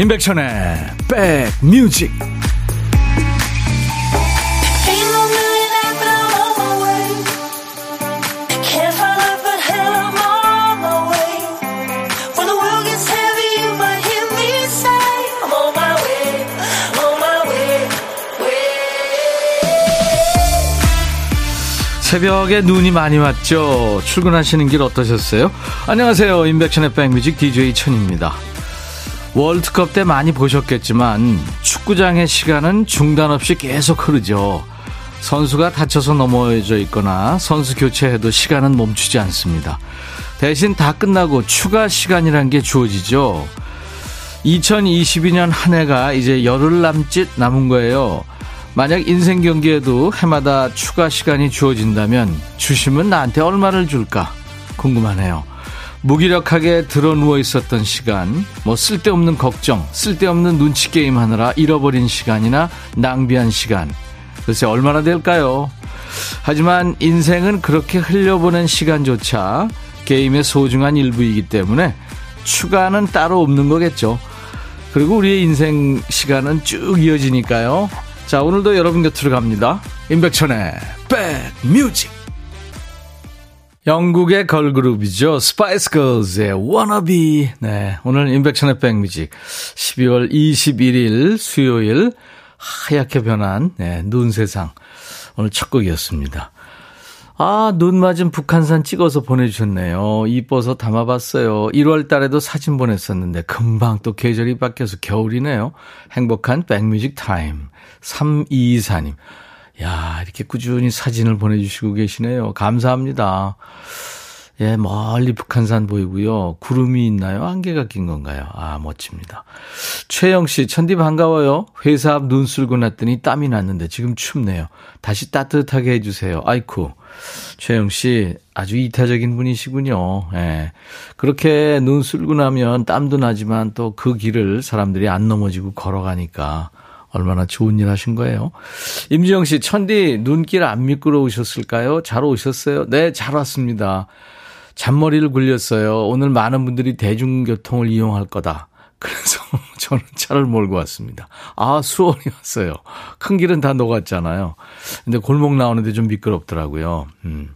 임백천의 백뮤직 새벽에 눈이 많이 왔죠. 출근하시는 길 어떠셨어요? 안녕하세요. 임백천의 백뮤직 DJ 천입니다. 월드컵 때 많이 보셨겠지만 축구장의 시간은 중단 없이 계속 흐르죠. 선수가 다쳐서 넘어져 있거나 선수 교체해도 시간은 멈추지 않습니다. 대신 다 끝나고 추가 시간이란 게 주어지죠. 2022년 한 해가 이제 열흘 남짓 남은 거예요. 만약 인생 경기에도 해마다 추가 시간이 주어진다면 주시면 나한테 얼마를 줄까 궁금하네요. 무기력하게 드러 누워 있었던 시간, 뭐 쓸데없는 걱정, 쓸데없는 눈치 게임 하느라 잃어버린 시간이나 낭비한 시간. 글쎄 얼마나 될까요? 하지만 인생은 그렇게 흘려보낸 시간조차 게임의 소중한 일부이기 때문에 추가는 따로 없는 거겠죠. 그리고 우리의 인생 시간은 쭉 이어지니까요. 자, 오늘도 여러분 곁으로 갑니다. 임백천의 백뮤직. 영국의 걸그룹이죠. 스파이스 걸즈의 Wannabe. 네. 오늘 임백천의 백뮤직. 12월 21일 수요일 하얗게 변한 네, 눈 세상. 오늘 첫 곡이었습니다. 아, 눈 맞은 북한산 찍어서 보내주셨네요. 이뻐서 담아봤어요. 1월 달에도 사진 보냈었는데 금방 또 계절이 바뀌어서 겨울이네요. 행복한 백뮤직 타임. 3224님. 야, 이렇게 꾸준히 사진을 보내주시고 계시네요. 감사합니다. 예, 멀리 북한산 보이고요. 구름이 있나요? 안개가 낀 건가요? 아, 멋집니다. 최영 씨, 천디 반가워요. 회사 앞 눈 쓸고 났더니 땀이 났는데 지금 춥네요. 다시 따뜻하게 해주세요. 아이쿠. 최영 씨, 아주 이타적인 분이시군요. 예. 그렇게 눈 쓸고 나면 땀도 나지만 또 그 길을 사람들이 안 넘어지고 걸어가니까 얼마나 좋은 일 하신 거예요. 임지영 씨, 천디, 눈길 안 미끄러우셨을까요? 잘 오셨어요? 네, 잘 왔습니다. 잔머리를 굴렸어요. 오늘 많은 분들이 대중교통을 이용할 거다. 그래서 저는 차를 몰고 왔습니다. 아, 수원이 왔어요. 큰 길은 다 녹았잖아요. 근데 골목 나오는데 좀 미끄럽더라고요. 음.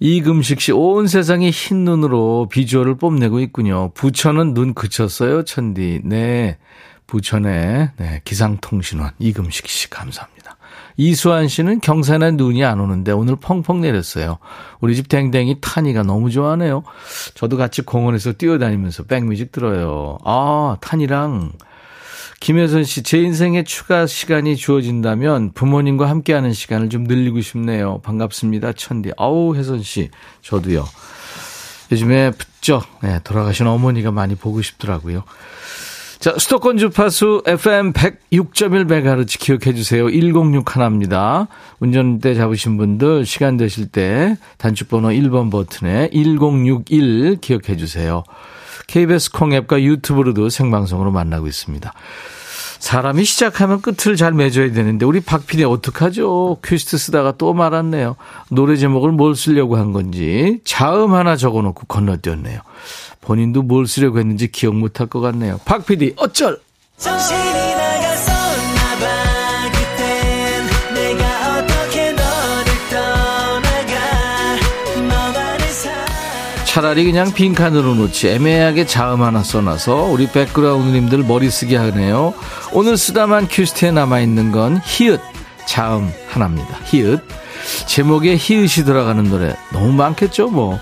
이금식 씨, 온 세상이 흰 눈으로 비주얼을 뽐내고 있군요. 부천은 눈 그쳤어요, 천디. 네. 부천의 네, 기상통신원 이금식 씨 감사합니다. 이수환 씨는 경산에 눈이 안 오는데 오늘 펑펑 내렸어요. 우리 집 댕댕이 탄이가 너무 좋아하네요. 저도 같이 공원에서 뛰어다니면서 백뮤직 들어요. 아, 탄이랑 김혜선 씨, 제 인생에 추가 시간이 주어진다면 부모님과 함께하는 시간을 좀 늘리고 싶네요. 반갑습니다. 천디. 아우, 혜선 씨, 저도요. 요즘에 붙죠. 네, 돌아가신 어머니가 많이 보고 싶더라고요. 자, 수도권 주파수 FM 106.1MHz 기억해 주세요. 106 하나입니다. 운전대 잡으신 분들 시간 되실 때 단축번호 1번 버튼에 1061 기억해 주세요. KBS 콩 앱과 유튜브로도 생방송으로 만나고 있습니다. 사람이 시작하면 끝을 잘 맺어야 되는데 우리 박 PD 어떡하죠? 퀴스트 쓰다가 또 말았네요. 노래 제목을 뭘 쓰려고 한 건지 자음 하나 적어놓고 건너뛰었네요. 본인도 뭘 쓰려고 했는지 기억 못할 것 같네요. 박 PD 어쩔! 차라리 그냥 빈칸으로 놓지 애매하게 자음 하나 써놔서 우리 백그라운드님들 머리 쓰게 하네요. 오늘 쓰다만 큐시트에 남아있는 건 히읗 자음 하나입니다. 히읗 제목에 히읗이 들어가는 노래 너무 많겠죠 뭐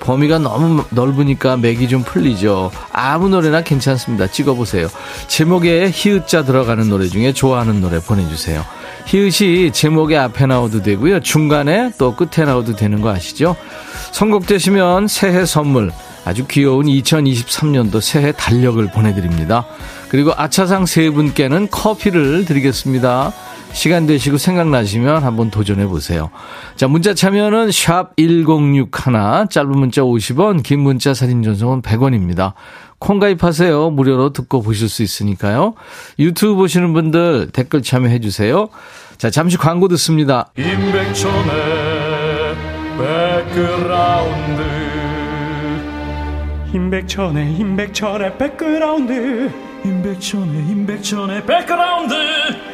범위가 너무 넓으니까 맥이 좀 풀리죠. 아무 노래나 괜찮습니다. 찍어보세요. 제목에 히읗자 들어가는 노래 중에 좋아하는 노래 보내주세요. 히읗이 제목의 앞에 나오도 되고요. 중간에 또 끝에 나오도 되는 거 아시죠? 선곡되시면 새해 선물 아주 귀여운 2023년도 새해 달력을 보내드립니다. 그리고 아차상 세 분께는 커피를 드리겠습니다. 시간 되시고 생각나시면 한번 도전해 보세요. 자, 문자 참여는 샵 1061, 짧은 문자 50원, 긴 문자 사진 전송은 100원입니다. 콩 가입하세요. 무료로 듣고 보실 수 있으니까요. 유튜브 보시는 분들 댓글 참여해 주세요. 자, 잠시 광고 듣습니다. 임백천의 백그라운드 임백천의 임백천의 백그라운드 임백천의 임백천의 백그라운드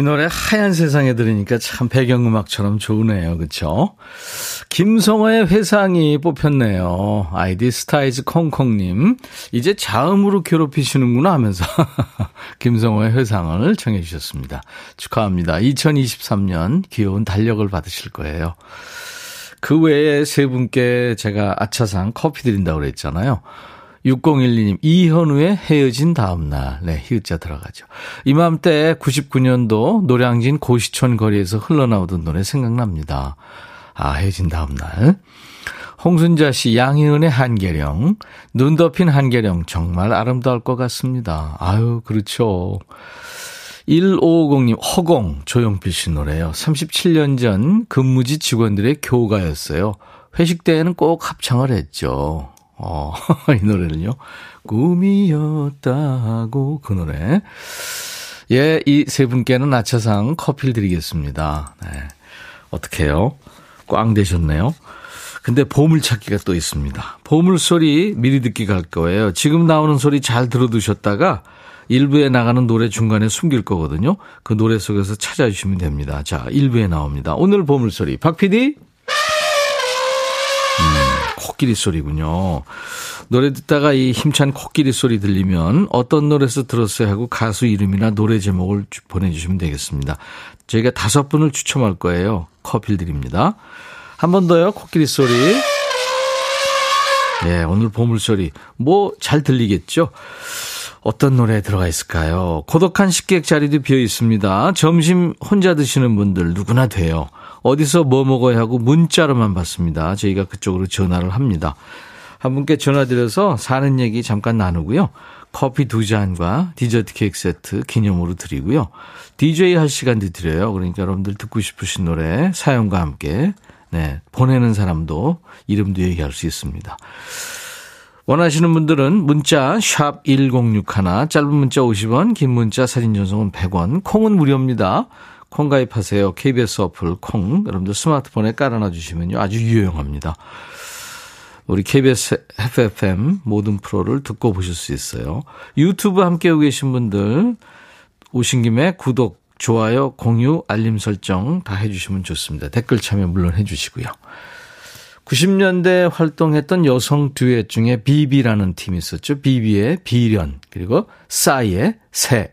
이 노래 하얀 세상에 들으니까 참 배경음악처럼 좋으네요. 그쵸? 김성호의 회상이 뽑혔네요. 아이디 스타이즈 콩콩님. 이제 자음으로 괴롭히시는구나 하면서 김성호의 회상을 청해 주셨습니다. 축하합니다. 2023년 귀여운 달력을 받으실 거예요. 그 외에 세 분께 제가 아차상 커피 드린다고 그랬잖아요. 6012님, 이현우의 헤어진 다음날. 네, 히읗자 들어가죠. 이맘때 99년도 노량진 고시촌 거리에서 흘러나오던 노래 생각납니다. 아, 헤어진 다음날. 홍순자 씨, 양희은의 한계령. 눈 덮인 한계령. 정말 아름다울 것 같습니다. 아유, 그렇죠. 1550님, 허공, 조용필 씨 노래요. 37년 전 근무지 직원들의 교가였어요. 회식 때에는 꼭 합창을 했죠. 어, 이 노래는요. 꿈이었다고 그 노래. 예, 이 세 분께는 아차상 커피를 드리겠습니다. 네. 어떡해요? 꽝 되셨네요. 근데 보물찾기가 또 있습니다. 보물소리 미리 듣기 갈 거예요. 지금 나오는 소리 잘 들어두셨다가 일부에 나가는 노래 중간에 숨길 거거든요. 그 노래 속에서 찾아주시면 됩니다. 자, 일부에 나옵니다. 오늘 보물소리. 박 PD? 코끼리 소리군요. 노래 듣다가 이 힘찬 코끼리 소리 들리면 어떤 노래에서 들었어요 하고 가수 이름이나 노래 제목을 보내주시면 되겠습니다. 저희가 다섯 분을 추첨할 거예요. 커피를 드립니다. 한 번 더요. 코끼리 소리. 네, 오늘 보물소리. 뭐 잘 들리겠죠? 어떤 노래에 들어가 있을까요? 고독한 식객 자리도 비어 있습니다. 점심 혼자 드시는 분들 누구나 돼요. 어디서 뭐 먹어야 하고 문자로만 받습니다. 저희가 그쪽으로 전화를 합니다. 한 분께 전화드려서 사는 얘기 잠깐 나누고요. 커피 두 잔과 디저트 케이크 세트 기념으로 드리고요. DJ 할 시간도 드려요. 그러니까 여러분들 듣고 싶으신 노래 사연과 함께 네, 보내는 사람도 이름도 얘기할 수 있습니다. 원하시는 분들은 문자 1061, 짧은 문자 50원, 긴 문자 사진 전송은 100원, 콩은 무료입니다. 콩 가입하세요. KBS 어플 콩. 여러분들 스마트폰에 깔아놔 주시면요. 아주 유용합니다. 우리 KBS FFM 모든 프로를 듣고 보실 수 있어요. 유튜브 함께하고 계신 분들 오신 김에 구독, 좋아요, 공유, 알림 설정 다 해주시면 좋습니다. 댓글 참여 물론 해주시고요. 90년대 활동했던 여성 듀엣 중에 비비라는 팀이 있었죠. 비비의 비련 그리고 싸이의 새.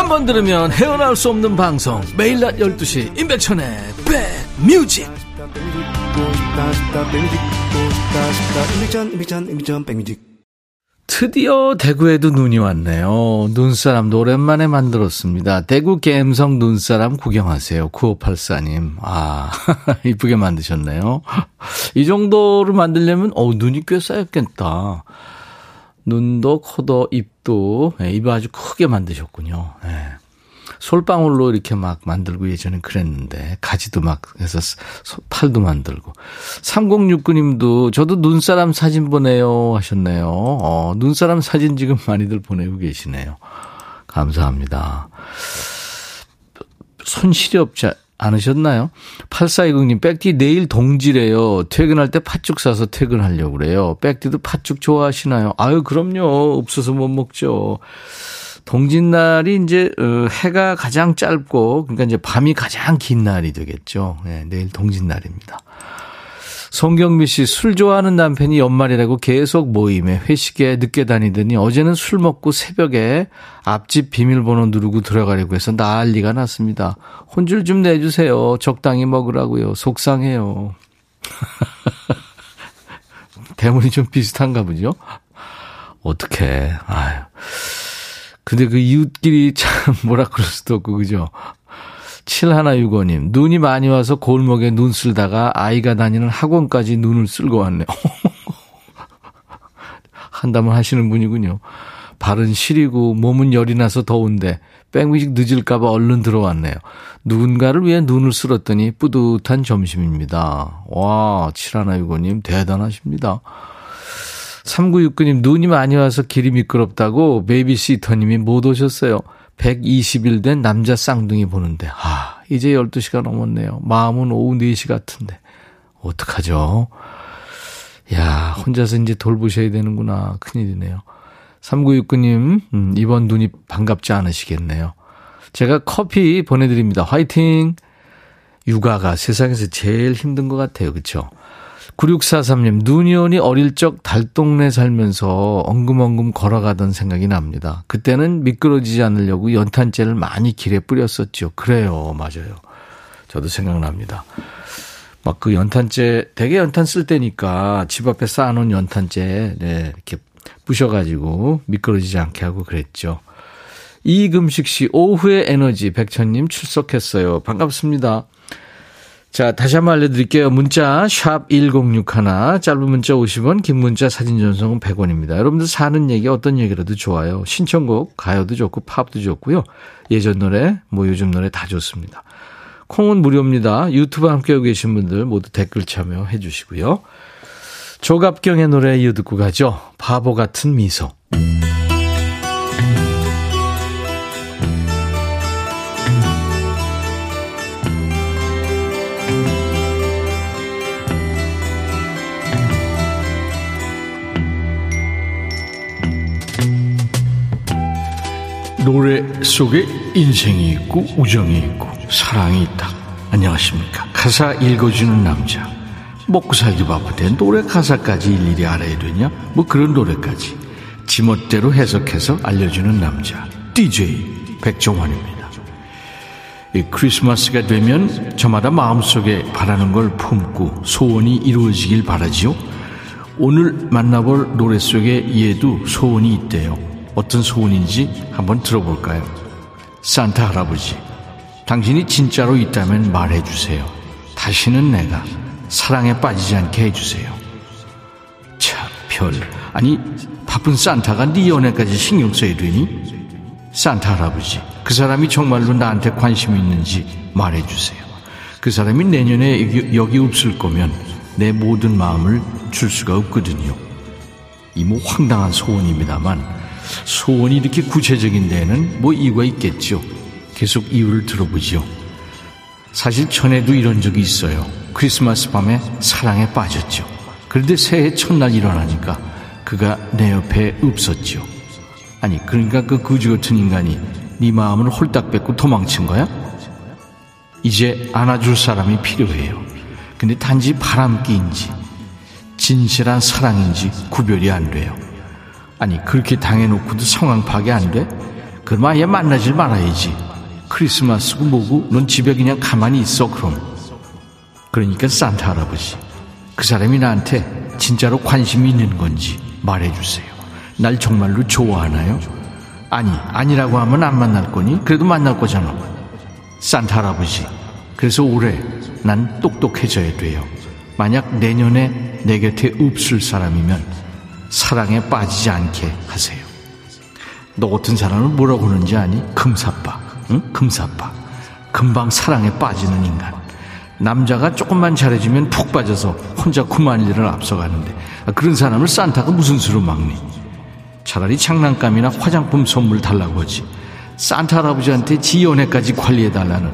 한 번 들으면 헤어나올 수 없는 방송 매일 낮 12시 임백천의 백뮤직 드디어 대구에도 눈이 왔네요. 눈사람도 오랜만에 만들었습니다. 대구 갬성 눈사람 구경하세요. 9584님. 아, 이쁘게 만드셨네요. 이 정도로 만들려면, 어 눈이 꽤 쌓였겠다. 눈도, 코도, 입도, 네, 입을 아주 크게 만드셨군요. 네. 솔방울로 이렇게 막 만들고 예전엔 그랬는데, 가지도 막 해서 팔도 만들고. 3069님도 저도 눈사람 사진 보내요 하셨네요. 어, 눈사람 사진 지금 많이들 보내고 계시네요. 감사합니다. 손실이 없지 않으셨나요? 8420님, 백디 내일 동지래요. 퇴근할 때 팥죽 사서 퇴근하려고 그래요. 백디도 팥죽 좋아하시나요? 아유, 그럼요. 없어서 못 먹죠. 동짓날이 이제, 어, 해가 가장 짧고, 그러니까 이제 밤이 가장 긴 날이 되겠죠. 네, 내일 동짓날입니다. 송경미 씨, 술 좋아하는 남편이 연말이라고 계속 모임에 회식에 늦게 다니더니 어제는 술 먹고 새벽에 앞집 비밀번호 누르고 들어가려고 해서 난리가 났습니다. 혼줄 좀 내주세요. 적당히 먹으라고요. 속상해요. 대문이 좀 비슷한가 보죠? 어떡해. 아유. 근데 그 이웃끼리 참 뭐라 그럴 수도 없고, 그죠? 7165님, 눈이 많이 와서 골목에 눈 쓸다가 아이가 다니는 학원까지 눈을 쓸고 왔네요. 한담을 하시는 분이군요. 발은 시리고 몸은 열이 나서 더운데 백뮤직 늦을까봐 얼른 들어왔네요. 누군가를 위해 눈을 쓸었더니 뿌듯한 점심입니다. 와, 7165님 대단하십니다. 3969님, 눈이 많이 와서 길이 미끄럽다고 베이비시터님이 못 오셨어요. 120일 된 남자 쌍둥이 보는데, 아, 이제 12시가 넘었네요. 마음은 오후 4시 같은데. 어떡하죠? 야, 혼자서 이제 돌보셔야 되는구나. 큰일이네요. 3969님, 음, 이번 눈이 반갑지 않으시겠네요. 제가 커피 보내드립니다. 화이팅! 육아가 세상에서 제일 힘든 것 같아요. 그쵸? 9643님, 눈이 오니 어릴 적 달동네 살면서 엉금엉금 걸어가던 생각이 납니다. 그때는 미끄러지지 않으려고 연탄재를 많이 길에 뿌렸었죠. 그래요. 맞아요. 저도 생각납니다. 막 그 연탄재, 되게 연탄 쓸 때니까 집 앞에 쌓아놓은 연탄재, 네, 이렇게 부셔가지고 미끄러지지 않게 하고 그랬죠. 이금식 씨, 오후의 에너지, 백천님 출석했어요. 반갑습니다. 자, 다시 한번 알려드릴게요. 문자, 샵 1061, 짧은 문자 50원, 긴 문자 사진 전송은 100원입니다. 여러분들 사는 얘기 어떤 얘기라도 좋아요. 신청곡, 가요도 좋고, 팝도 좋고요. 예전 노래, 뭐 요즘 노래 다 좋습니다. 콩은 무료입니다. 유튜브 함께하고 계신 분들 모두 댓글 참여해 주시고요. 조갑경의 노래 이어 듣고 가죠. 바보 같은 미소. 노래 속에 인생이 있고 우정이 있고 사랑이 있다. 안녕하십니까. 가사 읽어주는 남자. 먹고 살기 바쁜데 노래 가사까지 일일이 알아야 되냐? 뭐 그런 노래까지. 지멋대로 해석해서 알려주는 남자. DJ 백종환입니다. 이 크리스마스가 되면 저마다 마음속에 바라는 걸 품고 소원이 이루어지길 바라지요. 오늘 만나볼 노래 속에 얘도 소원이 있대요. 어떤 소원인지 한번 들어볼까요? 산타 할아버지, 당신이 진짜로 있다면 말해주세요. 다시는 내가 사랑에 빠지지 않게 해주세요. 참, 별. 아니, 바쁜 산타가 네 연애까지 신경 써야 되니? 산타 할아버지, 그 사람이 정말로 나한테 관심 있는지 말해주세요. 그 사람이 내년에 여기, 여기 없을 거면 내 모든 마음을 줄 수가 없거든요. 이 뭐 황당한 소원입니다만 소원이 이렇게 구체적인 데에는 뭐 이유가 있겠죠. 계속 이유를 들어보지요. 사실 전에도 이런 적이 있어요. 크리스마스 밤에 사랑에 빠졌죠. 그런데 새해 첫날 일어나니까 그가 내 옆에 없었죠. 아니 그러니까 그 거지 같은 인간이 네 마음을 홀딱 뺏고 도망친 거야? 이제 안아줄 사람이 필요해요. 근데 단지 바람기인지 진실한 사랑인지 구별이 안 돼요. 아니 그렇게 당해놓고도 상황 파악이 안 돼? 그럼 아예 만나질 말아야지 크리스마스고 뭐고 넌 집에 그냥 가만히 있어 그럼 그러니까 산타 할아버지 그 사람이 나한테 진짜로 관심이 있는 건지 말해주세요 날 정말로 좋아하나요? 아니 아니라고 하면 안 만날 거니? 그래도 만날 거잖아 산타 할아버지 그래서 올해 난 똑똑해져야 돼요 만약 내년에 내 곁에 없을 사람이면 사랑에 빠지지 않게 하세요. 너 같은 사람을 뭐라고 하는지 아니? 금사빠. 응? 금사빠. 금방 사랑에 빠지는 인간. 남자가 조금만 잘해주면 푹 빠져서 혼자 그만 일을 앞서가는데 아, 그런 사람을 산타가 무슨 수로 막니? 차라리 장난감이나 화장품 선물 달라고 하지. 산타 할아버지한테 지 연애까지 관리해달라는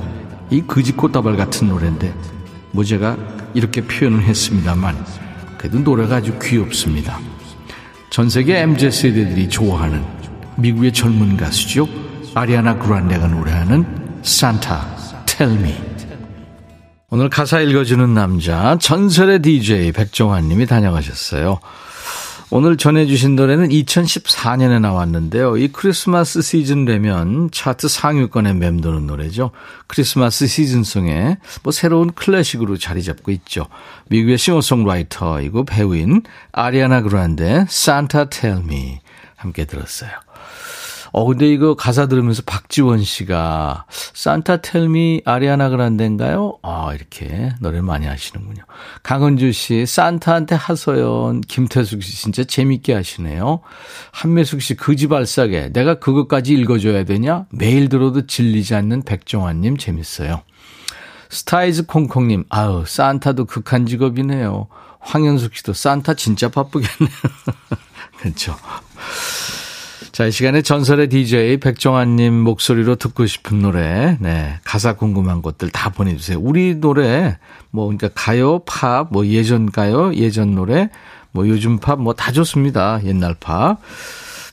이 거지 꽃다발 같은 노래인데 뭐 제가 이렇게 표현을 했습니다만 그래도 노래가 아주 귀엽습니다. 전 세계 MZ 세대들이 좋아하는 미국의 젊은 가수죠. 아리아나 그란데가 노래하는 산타 Tell Me. 오늘 가사 읽어주는 남자 전설의 DJ 백종환 님이 다녀가셨어요. 오늘 전해주신 노래는 2014년에 나왔는데요. 이 크리스마스 시즌 되면 차트 상위권에 맴도는 노래죠. 크리스마스 시즌송에 뭐 새로운 클래식으로 자리 잡고 있죠. 미국의 싱어송라이터이고 배우인 아리아나 그란데 산타 텔미 함께 들었어요. 어, 근데 이거 가사 들으면서 박지원 씨가 산타 텔미 아리아나 그란데인가요? 아, 이렇게 노래를 많이 하시는군요. 강은주 씨, 산타한테 하소연. 김태숙 씨, 진짜 재밌게 하시네요. 한매숙 씨, 그지발싸개. 내가 그것까지 읽어줘야 되냐? 매일 들어도 질리지 않는 백종환님 재밌어요. 스타이즈 콩콩님, 아유, 산타도 극한 직업이네요. 황현숙 씨도 산타 진짜 바쁘겠네요. 그렇죠. 자, 이 시간에 전설의 DJ 백종환님 목소리로 듣고 싶은 노래, 네, 가사 궁금한 것들 다 보내주세요. 우리 노래, 뭐, 그러니까 가요, 팝, 뭐 예전 가요, 예전 노래, 뭐 요즘 팝, 뭐 다 좋습니다. 옛날 팝.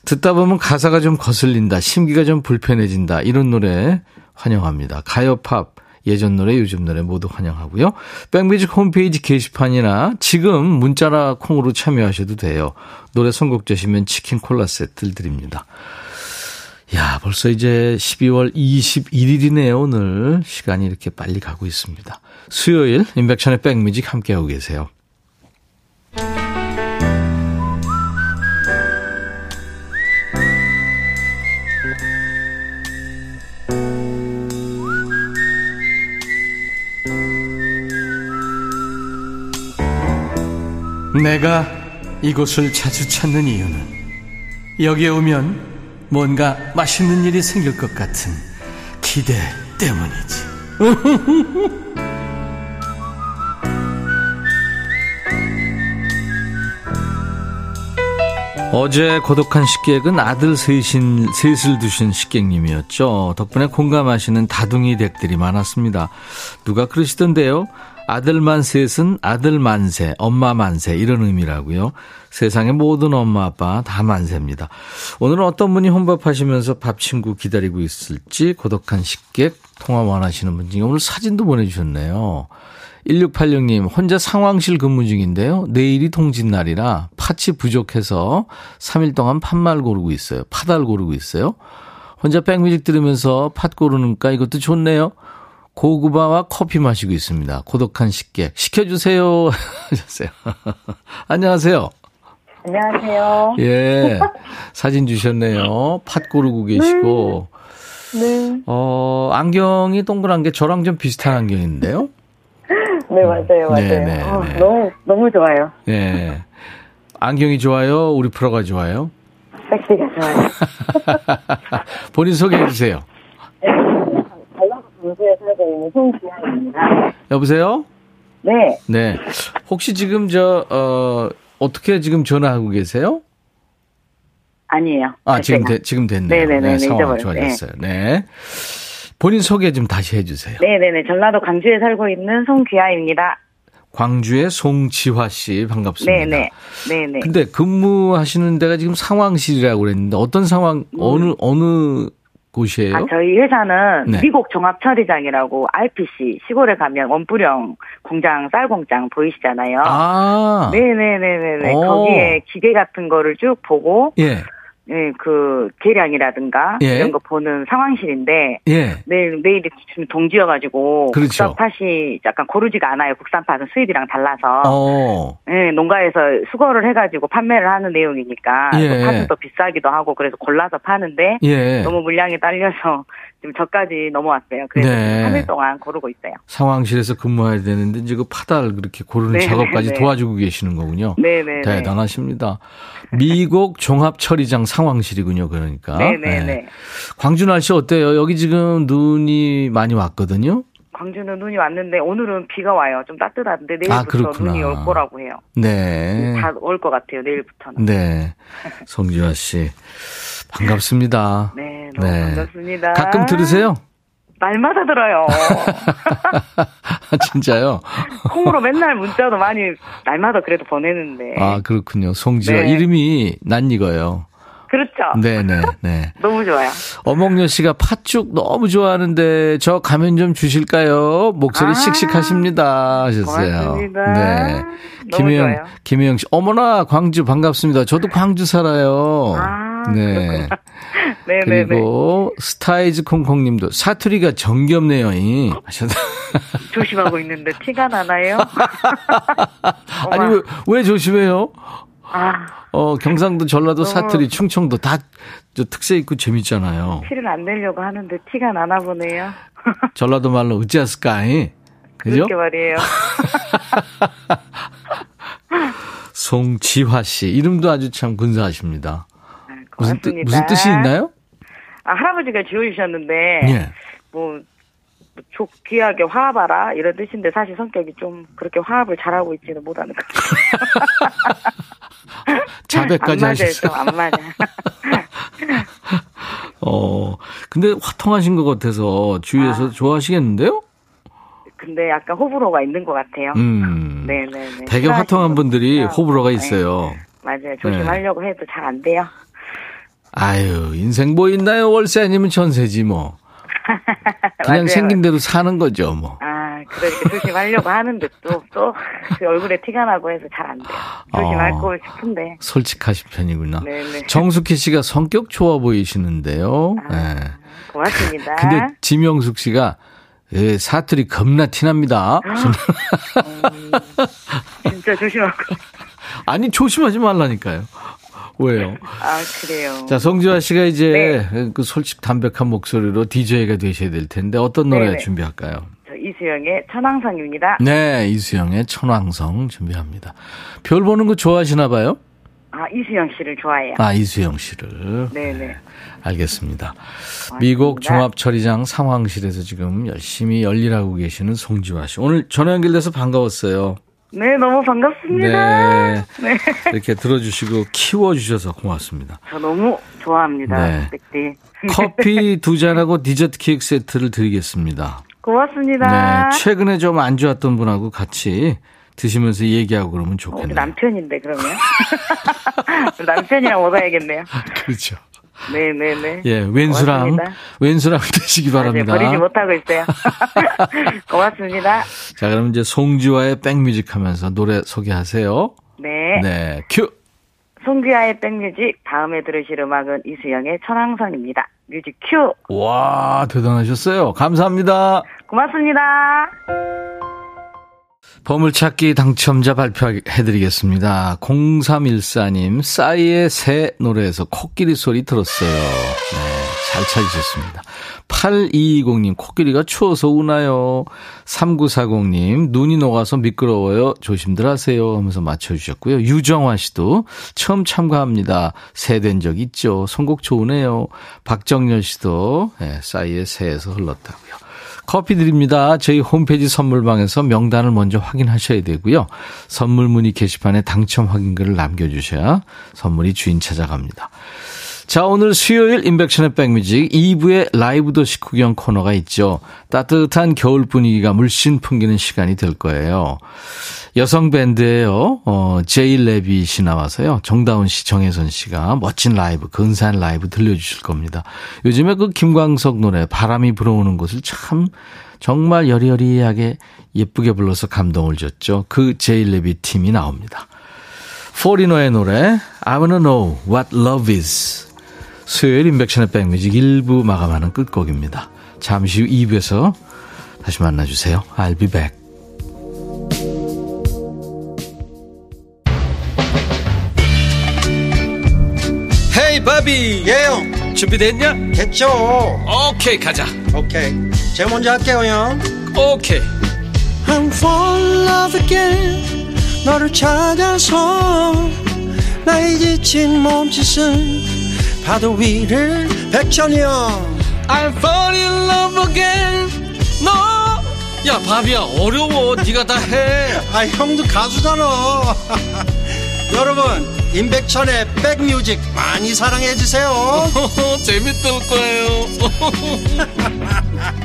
듣다 보면 가사가 좀 거슬린다, 심기가 좀 불편해진다, 이런 노래 환영합니다. 가요, 팝, 예전 노래, 요즘 노래 모두 환영하고요. 백뮤직 홈페이지 게시판이나 지금 문자나 콩으로 참여하셔도 돼요. 노래 선곡 되시면 치킨 콜라 세트를 드립니다. 야, 벌써 이제 12월 21일이네요, 오늘. 시간이 이렇게 빨리 가고 있습니다. 수요일, 인백션의 백뮤직 함께하고 계세요. 내가 이곳을 자주 찾는 이유는 여기에 오면 뭔가 맛있는 일이 생길 것 같은 기대 때문이지. 어제 고독한 식객은 아들 셋인, 셋을 두신 식객님이었죠. 덕분에 공감하시는 다둥이 댁들이 많았습니다. 누가 그러시던데요. 아들만 셋은 아들 만세, 엄마 만세 이런 의미라고요. 세상의 모든 엄마 아빠 다 만세입니다. 오늘은 어떤 분이 혼밥하시면서 밥 친구 기다리고 있을지 고독한 식객 통화 원하시는 분 중에 오늘 사진도 보내주셨네요. 1686님, 혼자 상황실 근무 중인데요. 내일이 통진날이라 팥이 부족해서 3일 동안 팥말 고르고 있어요. 팥알 고르고 있어요. 혼자 백뮤직 들으면서 팥 고르니까 이것도 좋네요. 고구마와 커피 마시고 있습니다. 고독한 식객. 시켜주세요. 하셨어요. 안녕하세요. 안녕하세요. 예. 사진 주셨네요. 팥 고르고 계시고. 네. 어, 안경이 동그란 게 저랑 좀 비슷한 안경인데요. 네, 맞아요, 맞아요. 네, 네, 어, 네. 너무, 너무 좋아요. 예. 안경이 좋아요? 우리 프로가 좋아요? 섹시가 좋아요. 본인 소개해 주세요. 살고 있는 송지아입니다. 여보세요? 네, 네. 혹시 지금 저, 어, 어떻게 지금 전화하고 계세요? 아니에요. 아, 지금, 제가. 되, 지금 됐네요. 네네네, 네, 상황 잊어버렸어요. 좋아졌어요. 네. 본인 소개 좀 다시 해주세요. 네네네. 전라도 광주에 살고 있는 송귀아입니다. 광주의 송지화 씨 반갑습니다. 네네. 네네. 근데 근무하시는 데가 지금 상황실이라고 그랬는데 어떤 상황 어느 어느 곳이에요? 음. 아, 저희 회사는 네. 미국 종합처리장이라고 RPC 시골에 가면 원뿌령 공장 쌀 공장 보이시잖아요. 아, 네네네네네. 오. 거기에 기계 같은 거를 쭉 보고 예, 예, 그 계량이라든가 예. 이런 거 보는 상황실인데 예, 내일 내일이 지금 동지여가지고 그렇죠. 국산팥이 약간 고르지가 않아요. 국산팥은 수입이랑 달라서 어, 예, 농가에서 수거를 해가지고 판매를 하는 내용이니까 예. 또 팥은 또 비싸기도 하고 그래서 골라서 파는데 예. 너무 물량이 딸려서 지금 저까지 넘어왔어요. 그래서 네. 3일 동안 고르고 있어요. 상황실에서 근무해야 되는데 이제 그 파달 그렇게 고르는 네, 작업까지 네. 도와주고 계시는 거군요. 네네네. 대단하십니다. 미국 종합처리장 상황실이군요. 그러니까. 네네네. 네. 광주 날씨 어때요? 여기 지금 눈이 많이 왔거든요. 광주는 눈이 왔는데 오늘은 비가 와요. 좀 따뜻한데 내일부터 아. 눈이 올 거라고 해요. 네. 다 올 것 같아요. 내일부터는. 네. 성지화 씨. 반갑습니다. 네, 너무 네. 반갑습니다. 가끔 들으세요? 날마다 들어요. 진짜요? 콩으로 맨날 문자도 많이 날마다 그래도 보내는데. 아, 그렇군요. 송지화. 네. 이름이 낯익어요. 그렇죠. 네네, 네. 너무 좋아요. 어몽여 씨가 팥죽 너무 좋아하는데 저 가면 좀 주실까요? 목소리 아, 씩씩하십니다. 하셨어요. 고맙습니다. 네. 김혜영. 김혜영 씨, 어머나, 광주 반갑습니다. 저도 광주 살아요. 아, 네. 네네네. 그리고 스타이즈 콩콩님도 사투리가 정겹네요. 이. 하셨다. 조심하고 있는데 티가 나나요? 아니, 왜, 왜 조심해요? 아, 어, 경상도, 전라도, 사투리, 충청도 다저 특색 있고 재밌잖아요. 티를 안 내려고 하는데 티가 나나 보네요. 전라도 말로 어찌했을까이? 그죠? 그렇게 말이에요. 송지화 씨. 이름도 아주 참 근사하십니다. 아, 무슨, 뜻. 무슨 뜻이 있나요? 아, 할아버지가 지어주셨는데, 예. 뭐, 뭐 좋귀하게 화합하라 이런 뜻인데 사실 성격이 좀 그렇게 화합을 잘하고 있지는 못하는 것 같아요. 자백까지 안 맞아요, 하셨어요. 좀안 맞아. 어, 근데 화통하신 것 같아서 주위에서 좋아하시겠는데요? 근데 약간 호불호가 있는 것 같아요. 음. 네네네. 되게 화통한 분들이 호불호가 분들은, 있어요. 네, 맞아요. 조심하려고 해도 잘 안 돼요. 아유, 인생 뭐 있나요? 월세 아니면 전세지 뭐. 그냥 맞아요. 생긴 대로 사는 거죠, 뭐. 아, 그러니까 조심하려고 하는데 또, 또, 그 얼굴에 티가 나고 해서 잘 안 돼요. 조심할 어. 거 싶은데. 솔직하신 편이구나. 네네. 정숙희 씨가 성격 좋아 보이시는데요. 아. 네. 고맙습니다. 근데 지명숙 씨가 예, 사투리 겁나 티납니다. 진짜 조심하고. 아니 조심하지 말라니까요. 왜요? 아, 그래요. 자, 성지화 씨가 이제 네. 그 솔직 담백한 목소리로 DJ가 되셔야 될 텐데 어떤 노래 네네. 준비할까요? 저 이수영의 천왕성입니다. 네, 이수영의 천왕성 준비합니다. 별 보는 거 좋아하시나 봐요? 아, 이수영 씨를 좋아해요. 아, 이수영 씨를. 네네. 알겠습니다. 미국 종합처리장 상황실에서 지금 열심히 열일하고 계시는 송지화 씨. 오늘 전화 연결돼서 반가웠어요. 네, 너무 반갑습니다. 네. 네. 이렇게 들어주시고 키워주셔서 고맙습니다. 저 너무 좋아합니다. 네. 네. 커피 두 잔하고 디저트 케이크 세트를 드리겠습니다. 고맙습니다. 네. 최근에 좀 안 좋았던 분하고 같이 드시면서 얘기하고 그러면 어, 좋겠네요. 남편인데 그러면 남편이랑 먹어야겠네요. 그렇죠. 네네네. 예, 왼수랑, 고맙습니다. 왼수랑 드시기 네, 바랍니다. 버리지 못하고 있어요. 고맙습니다. 자, 그럼 이제 송지아의 백뮤직 하면서 노래 소개하세요. 네. 네, 큐! 송지아의 백뮤직 다음에 들으실 음악은 이수영의 천왕성입니다. 뮤직 큐. 와, 대단하셨어요. 감사합니다. 고맙습니다. 보물찾기 당첨자 발표해드리겠습니다. 0314님, 싸이의 새 노래에서 코끼리 소리 들었어요. 네, 잘 찾으셨습니다. 8220님, 코끼리가 추워서 우나요? 3940님, 눈이 녹아서 미끄러워요. 조심들 하세요. 하면서 맞춰주셨고요. 유정화 씨도 처음 참가합니다. 새된 적 있죠. 선곡 좋으네요. 박정열 씨도 네, 싸이의 새에서 흘렀다고요. 커피 드립니다. 저희 홈페이지 선물방에서 명단을 먼저 확인하셔야 되고요. 선물 문의 게시판에 당첨 확인글을 남겨주셔야 선물이 주인 찾아갑니다. 자, 오늘 수요일 임백천의 백뮤직 2부의 라이브 도시 구경 코너가 있죠. 따뜻한 겨울 분위기가 물씬 풍기는 시간이 될 거예요. 여성 밴드예요. 어, 제이 레빗이 나와서요. 정다운 씨, 정혜선 씨가 멋진 라이브, 근사한 라이브 들려주실 겁니다. 요즘에 그 김광석 노래 바람이 불어오는 곳을 참 정말 여리여리하게 예쁘게 불러서 감동을 줬죠. 그 제이 레빗 팀이 나옵니다. 포리노의 노래 I wanna know what love is. 수요일 인백션의 백뮤직 1부 마감하는 끝곡입니다. 잠시 후 2부에서 다시 만나주세요. I'll be back. 헤이 바비 예영 준비됐냐? 됐죠 오케이 가자 오케이 제가 먼저 할게요 형 오케이 I'm fall in love again 너를 찾아서 나의 지친 몸짓은 파도 위를 백천이 형 I'm fall in love again. 너야 바비야 어려워. 네가 다해. 아 형도 가수잖아. 여러분 임백천의 백뮤직 많이 사랑해 주세요. 재밌을 거예요.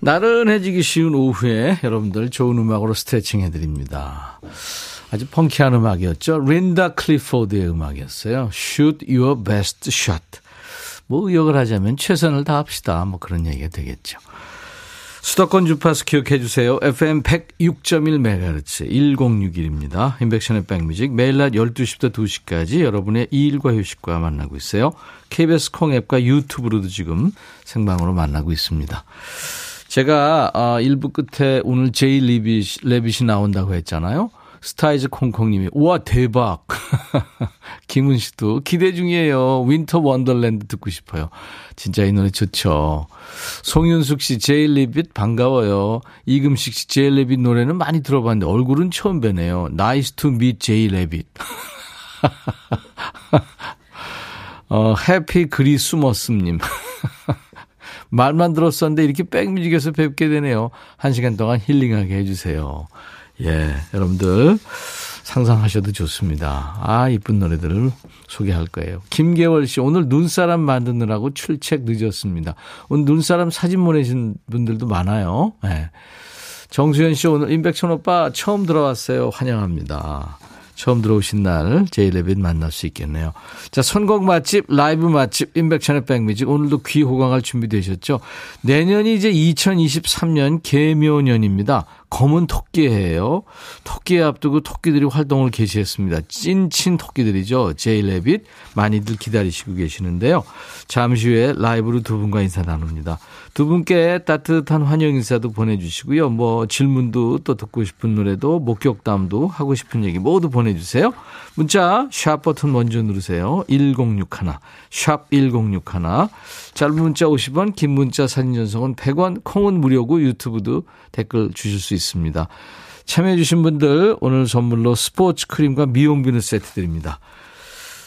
나른해지기 쉬운 오후에 여러분들 좋은 음악으로 스트레칭 해드립니다. 아주 펑키한 음악이었죠. 린다 클리포드의 음악이었어요. Shoot your best shot. 뭐 의역을 하자면 최선을 다합시다. 뭐 그런 얘기가 되겠죠. 수도권 주파수 기억해 주세요. FM 106.1MHz 1061입니다. 임백천의 백뮤직 매일 낮 12시부터 2시까지 여러분의 일과 휴식과 만나고 있어요. KBS 콩 앱과 유튜브로도 지금 생방으로 만나고 있습니다. 제가 아, 1부 끝에 오늘 제이 레빗, 레빗이 나온다고 했잖아요. 스타이즈 콩콩님이 우와 대박. 김은 씨도 기대 중이에요. Winter Wonderland 듣고 싶어요. 진짜 이 노래 좋죠. 송윤숙 씨 제이레빗 반가워요. 이금식 씨 제이레빗 노래는 많이 들어봤는데 얼굴은 처음 뵈네요. Nice to meet 제이레빗. 어 해피 크리스마스님 말만 들었었는데 이렇게 백뮤직에서 뵙게 되네요 한 시간 동안 힐링하게 해주세요 예, 여러분들 상상하셔도 좋습니다. 아, 이쁜 노래들을 소개할 거예요. 김계월 씨, 오늘 눈사람 만드느라고 출첵 늦었습니다. 오늘 눈사람 사진 보내신 분들도 많아요. 예. 정수현 씨, 오늘 임백천 오빠 처음 들어왔어요. 환영합니다. 처음 들어오신 날 제이레빗 만날 수 있겠네요. 자, 선곡 맛집, 라이브 맛집, 인백천의 백뮤직. 오늘도 귀 호강할 준비 되셨죠? 내년이 이제 2023년 개묘년입니다. 검은 토끼예요. 토끼에 앞두고 토끼들이 활동을 개시했습니다. 찐친 토끼들이죠. 제이레빗 많이들 기다리시고 계시는데요. 잠시 후에 라이브로 두 분과 인사 나눕니다. 두 분께 따뜻한 환영 인사도 보내주시고요. 뭐 질문도 또 듣고 싶은 노래도 목격담도 하고 싶은 얘기 모두 보내주세요. 문자 샵 버튼 먼저 누르세요. 1061, 샵 1061. 짧은 문자 50원, 긴 문자 사진 전송은 100원, 콩은 무료고 유튜브도 댓글 주실 수 있습니다. 참여해주신 분들 오늘 선물로 스포츠 크림과 미용 비누 세트 드립니다.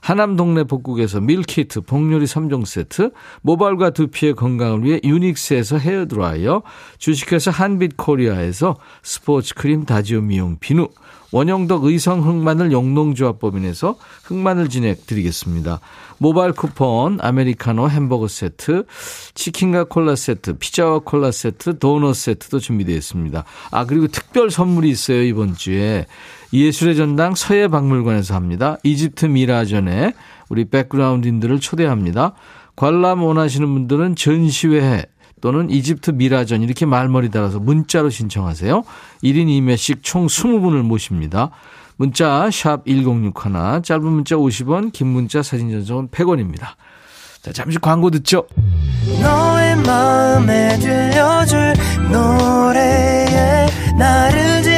하남 동네 복국에서 밀키트, 복요리 3종 세트, 모발과 두피의 건강을 위해 유닉스에서 헤어드라이어, 주식회사 한빛코리아에서 스포츠 크림 다지오 미용 비누, 원형덕 의성 흑마늘 영농조합법인에서 흑마늘 진액 드리겠습니다. 모바일 쿠폰, 아메리카노 햄버거 세트, 치킨과 콜라 세트, 피자와 콜라 세트, 도넛 세트도 준비되어 있습니다. 아, 그리고 특별 선물이 있어요, 이번 주에. 예술의 전당 서예박물관에서 합니다. 이집트 미라전에 우리 백그라운드인들을 초대합니다. 관람 원하시는 분들은 전시회 또는 이집트 미라전 이렇게 말머리 달아서 문자로 신청하세요. 1인 2매씩 총 20분을 모십니다. 문자 샵 1061, 짧은 문자 50원, 긴 문자 사진 전송은 100원입니다. 자, 잠시 광고 듣죠. 너의 마음에 들려줄 노래에 나를 지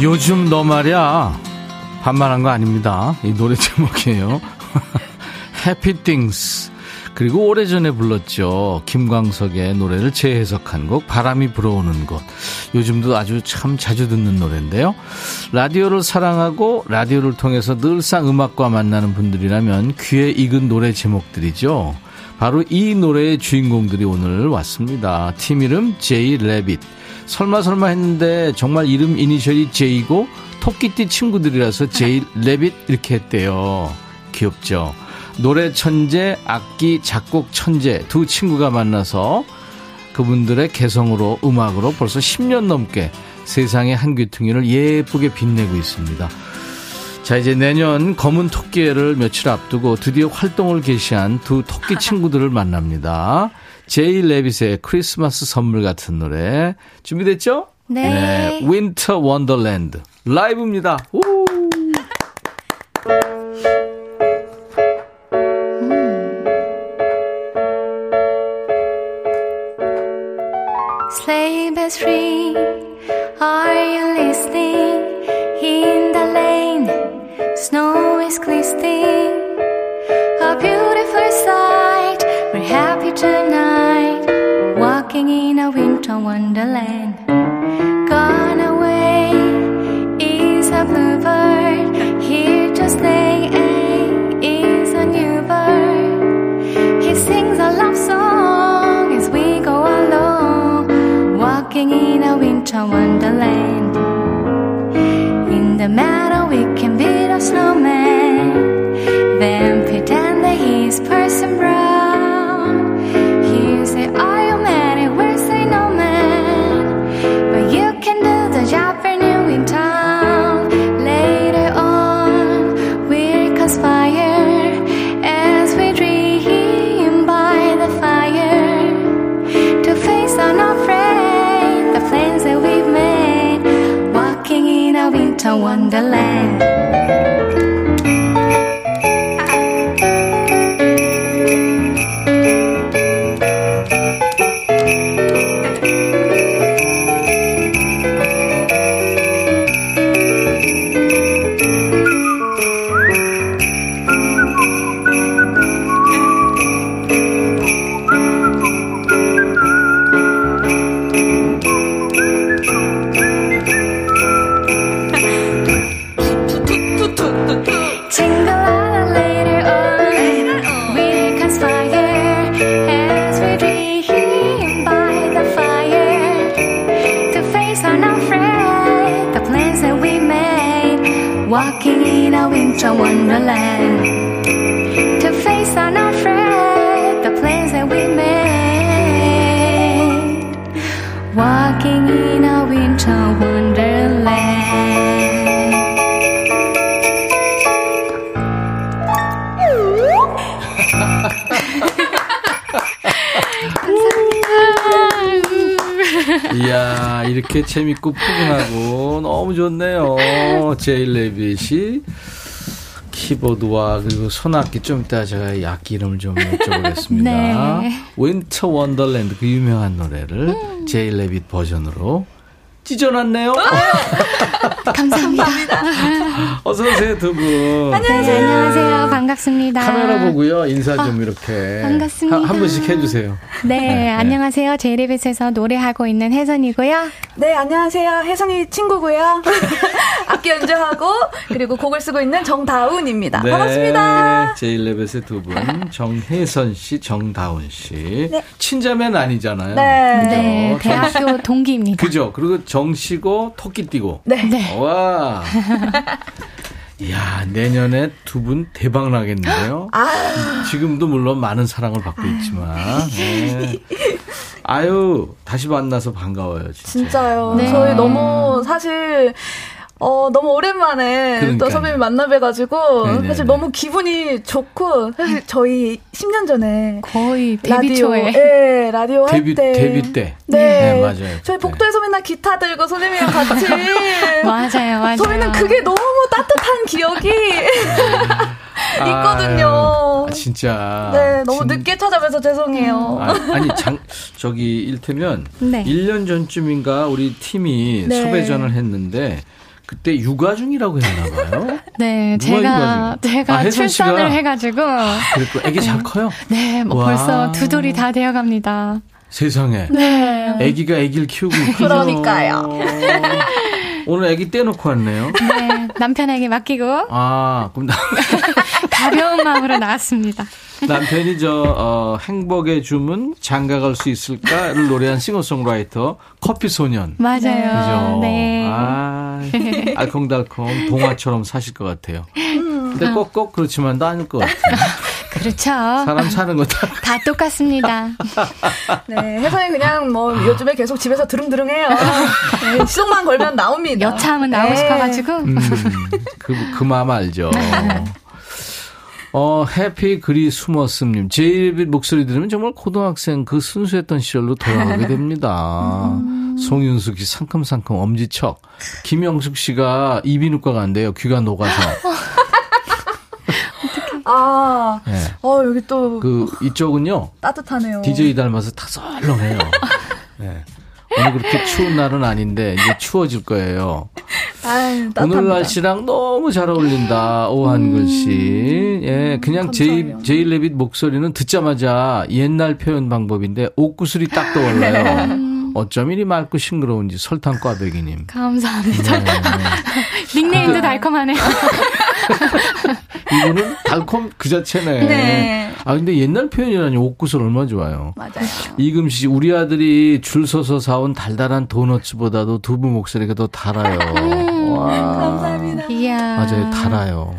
요즘 너 말이야. 반말한 거 아닙니다. 이 노래 제목이에요. Happy Things. 그리고 오래전에 불렀죠. 김광석의 노래를 재해석한 곡 바람이 불어오는 곳. 요즘도 아주 참 자주 듣는 노래인데요. 라디오를 사랑하고 라디오를 통해서 늘상 음악과 만나는 분들이라면 귀에 익은 노래 제목들이죠. 바로 이 노래의 주인공들이 오늘 왔습니다. 팀 이름 제이 레빗. 설마 설마 했는데 정말 이름 이니셜이 J고 토끼띠 친구들이라서 제일 레빗 이렇게 했대요. 귀엽죠? 노래 천재, 악기, 작곡 천재 두 친구가 만나서 그분들의 개성으로 음악으로 벌써 10년 넘게 세상의 한 귀퉁이를 예쁘게 빛내고 있습니다. 자, 이제 내년 검은 토끼를 며칠 앞두고 드디어 활동을 개시한 두 토끼 친구들을 만납니다. 제이 레빗의 크리스마스 선물 같은 노래 준비됐죠? 네. 윈터 원더랜드 라이브입니다. 우! 이렇게 재밌고 푸근하고 너무 좋네요. 제이 레빗이 키보드와 그리고 손악기 좀 이따 제가 악기 이름을 좀 여쭤보겠습니다. 네. Winter Wonderland 그 유명한 노래를 제이 레빗 버전으로 찢어놨네요. 감사합니다. 어서 오세요 두 분. 네, 안녕하세요. 반갑습니다. 카메라 보고요 인사 좀 이렇게 반갑습니다. 한, 한 분씩 해주세요. 네, 안녕하세요. 제이레빗에서 노래하고 있는 혜선이고요. 네, 안녕하세요. 혜선이 친구고요. 악기 연주하고 그리고 곡을 쓰고 있는 정다운입니다. 반갑습니다. 제일레벳의 두 분, 정혜선 씨, 정다운 씨. 네. 친자매는 아니잖아요. 네. 네, 정- 대학교 동기입니다. 그죠? 그리고 정 씨고 토끼띠고. 네. 네. 와. 이야, 내년에 두 분 대박 나겠는데요? 아. 지금도 물론 많은 사랑을 받고 있지만. 네. 아유, 다시 만나서 반가워요, 진짜. 진짜요. 네. 저희 너무 사실 어, 너무 오랜만에 그러니까요. 또 선배님 만나뵈가지고 네네네. 사실 너무 기분이 좋고 사실 저희 10년 전에 거의 데뷔 라디오, 초에. 예, 라디오 할 데뷔, 때. 데뷔 때. 네. 네, 맞아요. 저희 그때. 복도에서 맨날 기타 들고 선생님이랑 같이. 맞아요, 맞아요. 저희는 그게 너무 따뜻한 기억이 있거든요. 아유, 진짜. 네, 너무 진- 늦게 찾아뵈서 죄송해요. 아, 아니 장 저기 일테면 네. 1년 전쯤인가 우리 팀이 네. 섭외전을 했는데 그때 육아 중이라고 했나 봐요. 네, 제가? 제가 아, 혜선 씨가? 출산을 해 가지고. 그리고 애기 잘 커요. 네, 뭐 와. 벌써 두 돌이 다 되어 갑니다. 세상에. 네. 애기가 애기를 키우고 있군요. 그러니까요. 오늘 애기 떼놓고 왔네요. 네, 남편에게 맡기고 아, 그럼 나, 가벼운 마음으로 나왔습니다. 남편이 저 어, 행복의 주문 장가갈 수 있을까를 노래한 싱어송라이터 커피 소년. 맞아요. 그죠? 네. 아, 아, 알콩달콩 동화처럼 사실 것 같아요. 근데 꼭꼭 그렇지만도 않을 것 같아요. 그렇죠. 사람 사는 거 다. 다 똑같습니다. 네, 혜선이 그냥 뭐 요즘에 계속 집에서 드릉드릉해요. 네, 시동만 걸면 나옵니다. 여차하면 나오고 네. 싶어가지고. 음, 그, 그 마음 알죠. 어, 해피 그리 숨었음님. 제 목소리 들으면 정말 고등학생 그 순수했던 시절로 돌아가게 됩니다. 송윤숙 씨 상큼상큼 엄지척. 김영숙 씨가 이비인후과 간대요. 귀가 녹아서. 아, 네. 어, 여기 또 그, 이쪽은요. 따뜻하네요. DJ 닮아서 다 썰렁해요. 네. 오늘 그렇게 추운 날은 아닌데 이제 추워질 거예요. 아유. 오늘 날씨랑 너무 잘 어울린다. 오한글 씨. 예, 그냥 제이, 감사해요. 제이 레빗 목소리는 듣자마자 옛날 표현 방법인데 옷구슬이 딱 떠올라요. 어쩜 이리 맑고 싱그러운지 설탕 꽈배기님. 감사합니다. 네. 닉네임도 달콤하네요. 이거는 달콤 그 자체네. 네. 아 근데 옛날 표현이라니 옷구슬 얼마나 좋아요. 맞아요. 이금 씨 우리 아들이 줄 서서 사온 달달한 도너츠보다도 두부 목소리가 더 달아요. 와. 감사합니다. 이야. 맞아요, 달아요.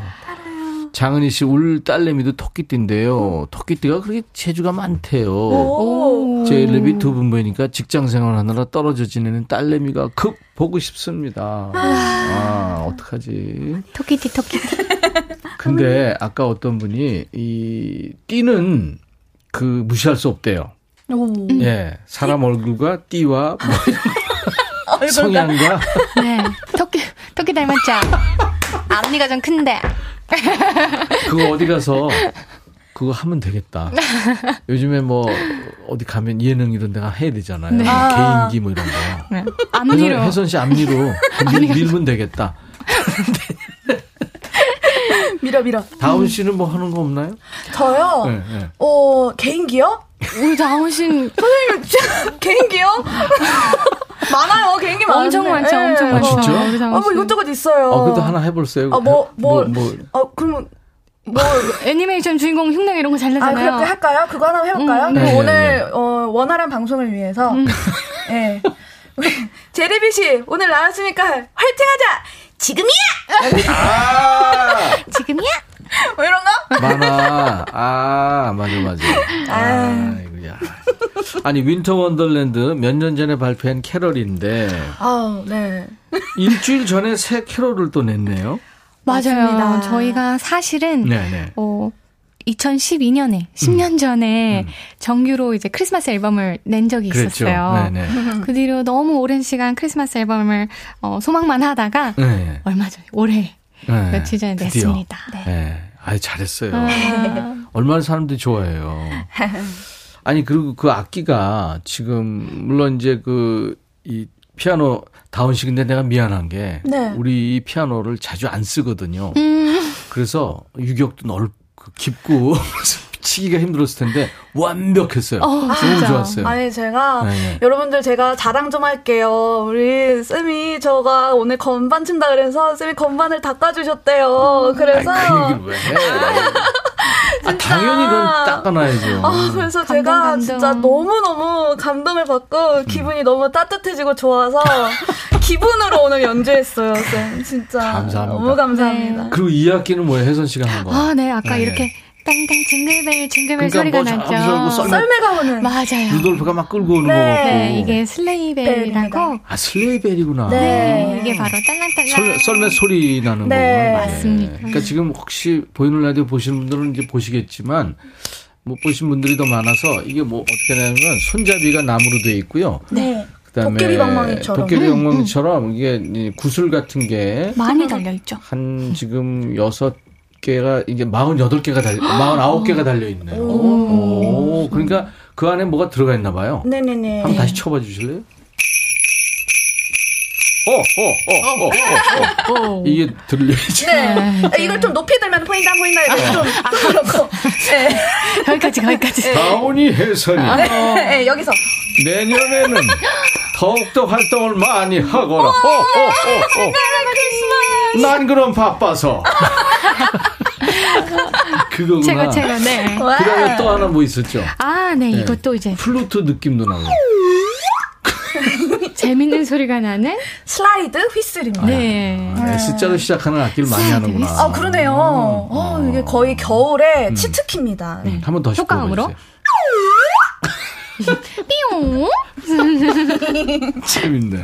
장은희 씨, 울 딸내미도 토끼띠인데요. 토끼띠가 그렇게 재주가 많대요. 오. 제 랩이 두분 보니까 직장 생활 하느라 떨어져 지내는 딸내미가 급 보고 싶습니다. 아, 어떡하지. 토끼띠, 토끼띠. 근데 아까 어떤 분이 이 띠는 그 무시할 수 없대요. 오. 예. 사람 얼굴과 띠와 뭐 성향과 네. 토끼, 토끼 닮았죠? 앞니가 좀 큰데. 그거 어디 가서 그거 하면 되겠다. 요즘에 뭐 어디 가면 예능 이런 데가 해야 되잖아요. 네. 개인기 뭐 이런 거. 네. 앞니로. 혜선 씨 앞니로 밀, 밀면 되겠다. 밀어 밀어. 다운 씨는 뭐 하는 거 없나요? 저요. 네, 네. 어 개인기요? 우리 다운신 선생님 진짜 개인기요? 많아요. 개인기 많은데. 엄청 많죠, 예. 엄청 아, 많죠. 진짜? 우리 아. 뭐 이것저것 있어요. 어, 그래도 하나 해볼세요. 아, 뭐, 뭐, 뭐, 어, 그러면 뭐 애니메이션 주인공 흉내 이런 거잘 아, 나잖아요. 그렇게 할까요? 그거 하나 해볼까요? 음, 그럼 네, 오늘, 네, 네. 어, 원활한 방송을 위해서, 예. 우리, 제리비 씨, 오늘 나왔으니까 화이팅 하자! 지금이야! 아! 지금이야? 뭐 이런 거? 많아. 아, 맞아, 맞아. 아, 이거야. 아니, Winter Wonderland 몇 년 전에 발표한 캐럴인데, 아우, 네. 일주일 전에 새 캐럴을 또 냈네요. 맞아요. 맞습니다. 저희가 사실은 네네. 어 2012년에 10년 전에 정규로 이제 크리스마스 앨범을 낸 적이 그랬죠. 있었어요. 네네. 그 뒤로 너무 오랜 시간 크리스마스 앨범을 어, 소망만 하다가 네. 얼마 전에 올해 네. 며칠 전에 드디어. 냈습니다. 네. 네. 아이, 잘했어요. 아, 얼마나 사람들이 좋아해요. 아니, 그리고 그 악기가 지금, 물론 이제 그, 이 피아노 다운씨 근데 내가 미안한 게, 네. 우리 이 피아노를 자주 안 쓰거든요. 음, 그래서 유격도 넓 고 깊고, 치기가 힘들었을 텐데, 완벽했어요. 너무 진짜. 좋았어요. 아니, 제가, 네, 네. 여러분들 제가 자랑 좀 할게요. 우리 쌤이 저가 오늘 건반 친다 그래서 쌤이 건반을 닦아주셨대요. 그래서. 아이, 그? 아, 당연히 그건 닦아놔야죠. 아, 그래서 감동, 제가 감동. 진짜 너무너무 감동을 받고 기분이 너무 따뜻해지고 좋아서 기분으로 오늘 연주했어요, 쌤. 진짜. 감사합니다. 너무 감사합니다. 그리고 이 악기는 뭐예요? 혜선 씨가 한 거. 아, 네. 아까 네. 이렇게 땅땅 징글벨 징글벨 그러니까 소리가 뭐 났죠. 저기 썰매- 썰매가 오는. 맞아요. 루돌프가 막 끌고 오는 네. 거 같고. 네, 이게 슬레이벨이라고. 벨입니다. 아, 슬레이벨이구나. 네, 이게 바로 딸랑딸랑. 썰, 썰매 소리 나는 네. 거구나. 맞습니다. 그러니까 지금 혹시 보이는 라디오 보시는 분들은 이제 보시겠지만 못 보신 분들이 더 많아서 이게 뭐 어떻게 되냐면 손잡이가 나무로 되어 있고요. 네. 그다음에 도깨비 방망이처럼. 도깨비 방망이처럼 이게 이 구슬 같은 게한 많이 달려 있죠. 지금 여섯 개가 이제 48개가 달려 49개가 달려 있네요. 오. 그러니까 그 안에 뭐가 들어가 있나 봐요. 네 네 네. 한번 다시 쳐봐 주실래요? 어, 어, 어, 어, 어, 어. 이게 들려야지. 네. 아, 이걸 좀 높이 들면 보인다, 보인다. 이렇게 좀, 좀 그렇고. 네. 거기까지, 거기까지. 다운이 해선이 네. 네, 여기서. 내년에는 더욱더 활동을 많이 하거라. 어, 어, 어, 어. 난 그럼 바빠서. 그거구나. 최고, 최고, 네. 와. 그다음에 또 하나 뭐 있었죠? 아, 네, 네. 이것도 이제 플루트 느낌도 나고. 재밌는 소리가 나는 슬라이드 휘슬입니다. 네. 아, S자로 시작하는 악기를 많이 하는구나. 아, 그러네요. 어, 이게 거의 겨울에 치트키입니다. 음, 한번 더 효과음으로? 삐용. 재밌네.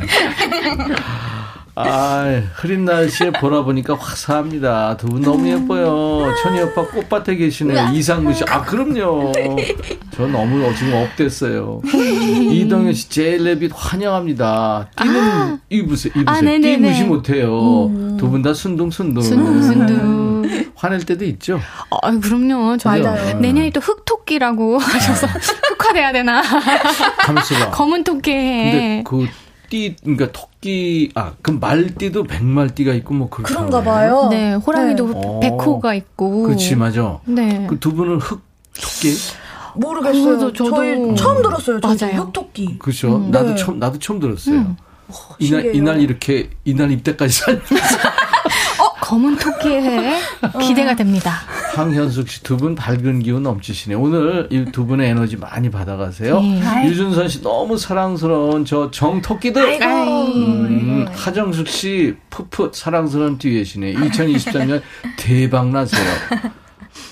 아, 흐린 날씨에 보라 보니까 화사합니다. 두 분 너무 예뻐요. 천희 오빠 꽃밭에 계시네요. 이상무 씨. 아, 그럼요. 저 너무 지금 업됐어요. 이동현 씨, 제일레빗 환영합니다. 뛰는, 입으세요. 입으세요. 아, 네네네. 뛰 무시 못해요. 두분 다 순둥순둥. 순둥순둥. 화낼 때도 있죠? 아, 그럼요. 저 맞아요. 내년에 또 흑토끼라고 하셔서 흑화돼야 되나? 검은 토끼. 근데 그 띠, 그러니까 토끼, 아, 그 말띠도 백말띠가 있고 뭐. 그런가 봐요. 네, 호랑이도 네. 백호가 있고. 그렇지, 맞아. 네. 그 두 분은 흑, 토끼? 모르겠어요. 저도- 저희 처음 들었어요. 저희 맞아요. 흑토끼. 그죠? 음. 나도 네. 처음, 나도 처음 들었어요. 음. 이날, 신기해요. 이날 이렇게, 이날 입대까지 산. 검은 토끼의 해 기대가 됩니다. 황현숙 씨 두 분 밝은 기운 넘치시네. 오늘 이 두 분의 에너지 많이 받아가세요. 네. 유준선 씨 너무 사랑스러운 저 정토끼들. 음, 하정숙 씨 푸푸 사랑스러운 뒤에시네. 2023년 대박 나세요.